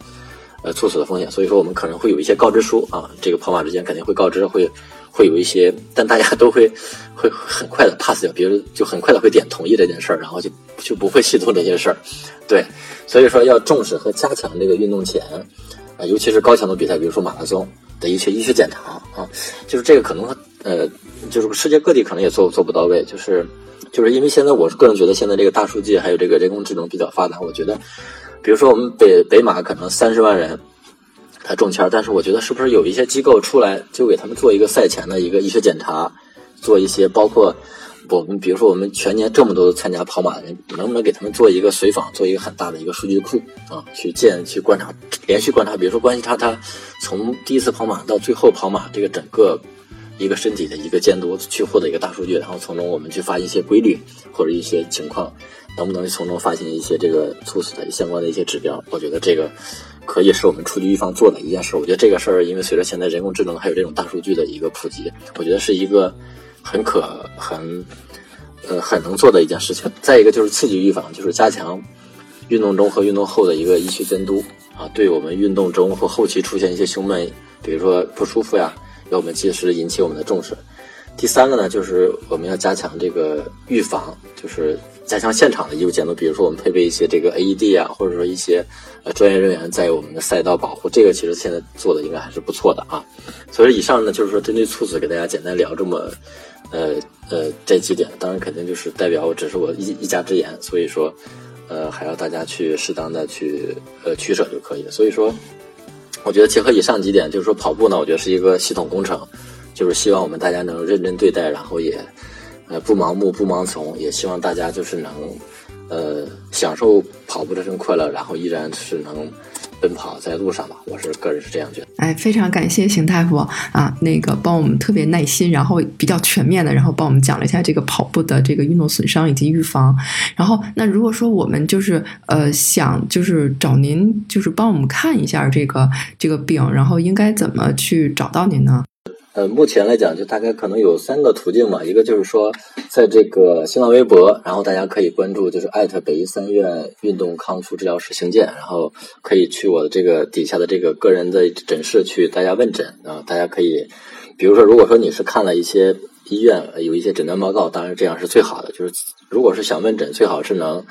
呃猝死的风险。所以说，我们可能会有一些告知书啊，这个跑马之间肯定会告知，会会有一些，但大家都会会很快的 pass 掉，比如就很快的会点同意这件事儿，然后就就不会去做这些事儿。对，所以说要重视和加强这个运动前。啊，尤其是高强度比赛，比如说马拉松的一些医学检查啊，就是这个可能呃，就是世界各地可能也做做不到位，就是就是因为现在我个人觉得现在这个大数据还有这个人工智能比较发达，我觉得，比如说我们北北马可能三十万人他中签，但是我觉得是不是有一些机构出来就给他们做一个赛前的一个医学检查，做一些包括。我们比如说，我们全年这么多参加跑马的人，能不能给他们做一个随访，做一个很大的一个数据库啊？去见、去观察、连续观察，比如说关系他他从第一次跑马到最后跑马这个整个一个身体的一个监督，去获得一个大数据，然后从中我们去发现一些规律或者一些情况，能不能从中发现一些这个猝死的相关的一些指标？我觉得这个可以是我们初级预防做的一件事。我觉得这个事儿，因为随着现在人工智能还有这种大数据的一个普及，我觉得是一个。很可很，呃，很能做的一件事情。再一个就是刺激预防，就是加强运动中和运动后的一个医学监督啊，对我们运动中或后期出现一些胸闷，比如说不舒服呀，要我们及时引起我们的重视。第三个呢，就是我们要加强这个预防，就是加强现场的医务监督，比如说我们配备一些这个 AED 啊，或者说一些呃专业人员在我们的赛道保护，这个其实现在做的应该还是不错的啊。所以以上呢，就是说针对猝死给大家简单聊这么。呃呃，这几点当然肯定就是代表，只是我一一家之言，所以说，呃，还要大家去适当的去呃取舍就可以。所以说，我觉得结合以上几点，就是说跑步呢，我觉得是一个系统工程，就是希望我们大家能认真对待，然后也呃不盲目不盲从，也希望大家就是能呃享受跑步这份快乐，然后依然是能。奔跑在路上吧，我是个人是这样觉得。哎，非常感谢邢大夫啊，那个帮我们特别耐心，然后比较全面的，然后帮我们讲了一下这个跑步的这个运动损伤以及预防。然后，那如果说我们就是呃想就是找您，就是帮我们看一下这个这个病，然后应该怎么去找到您呢？呃，目前来讲，就大概可能有三个途径嘛。一个就是说，在这个新浪微博，然后大家可以关注，就是艾特北医三院运动康复治疗师邢健，然后可以去我的这个底下的这个个人的诊室去大家问诊啊。大家可以，比如说，如果说你是看了一些医院有一些诊断报告，当然这样是最好的。就是如果是想问诊，最好是能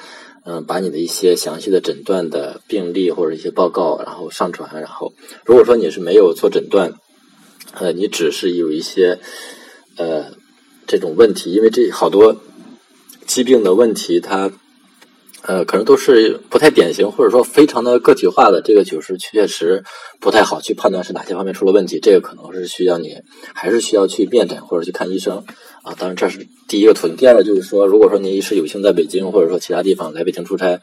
嗯把你的一些详细的诊断的病例或者一些报告，然后上传。然后如果说你是没有做诊断，呃，你只是有一些呃这种问题，因为这好多疾病的问题，它呃可能都是不太典型，或者说非常的个体化的，这个就是确实不太好去判断是哪些方面出了问题。这个可能是需要你还是需要去面诊或者去看医生啊。当然这是第一个途径。第二个就是说，如果说您是有幸在北京或者说其他地方来北京出差，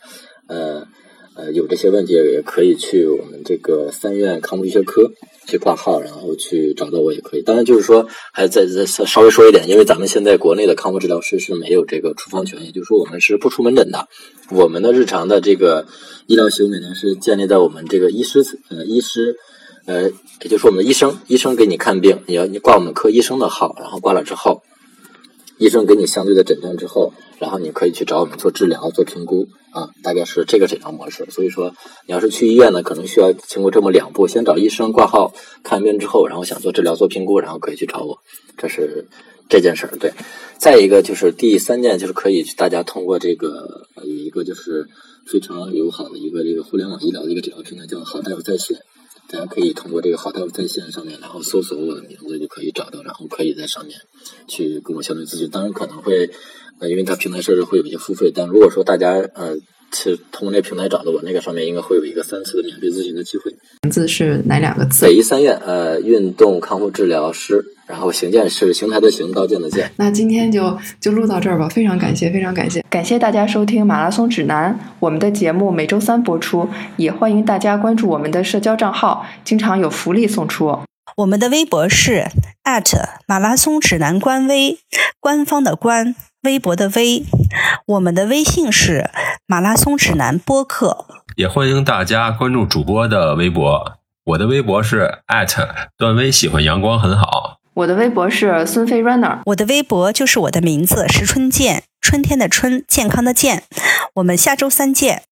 呃呃有这些问题，也可以去我们这个三院康复医学科。去挂号，然后去找到我也可以。当然，就是说，还再再稍微说一点，因为咱们现在国内的康复治疗师是没有这个处方权，也就是说，我们是不出门诊的。我们的日常的这个医疗行为呢，是建立在我们这个医师呃医师呃，也就是我们的医生，医生给你看病，你要你挂我们科医生的号，然后挂了之后，医生给你相对的诊断之后，然后你可以去找我们做治疗、做评估啊，大概是这个诊疗模式。所以说，你要是去医院呢，可能需要经过这么两步：先找医生挂号看病之后，然后想做治疗、做评估，然后可以去找我。这是这件事儿。对，再一个就是第三件，就是可以大家通过这个有一个就是非常友好的一个这个互联网医疗的一个诊疗平台，叫好大夫在线。大家可以通过这个好大夫在线上面，然后搜索我的名字就可以找到，然后可以在上面去跟我相对咨询。当然可能会，呃，因为它平台设置会有一些付费，但如果说大家呃是通过那平台找的我，那个上面应该会有一个三次的免费咨询的机会。名字是哪两个字？北医三院呃运动康复治疗师。然后邢健是邢台的邢，刀剑的剑。那今天就就录到这儿吧，非常感谢，非常感谢，感谢大家收听马拉松指南。我们的节目每周三播出，也欢迎大家关注我们的社交账号，经常有福利送出。我们的微博是马拉松指南官微，官方的官，微博的微。我们的微信是马拉松指南播客，也欢迎大家关注主播的微博。我的微博是段威，喜欢阳光很好。我的微博是孙飞 runner，我的微博就是我的名字石春健，春天的春，健康的健。我们下周三见。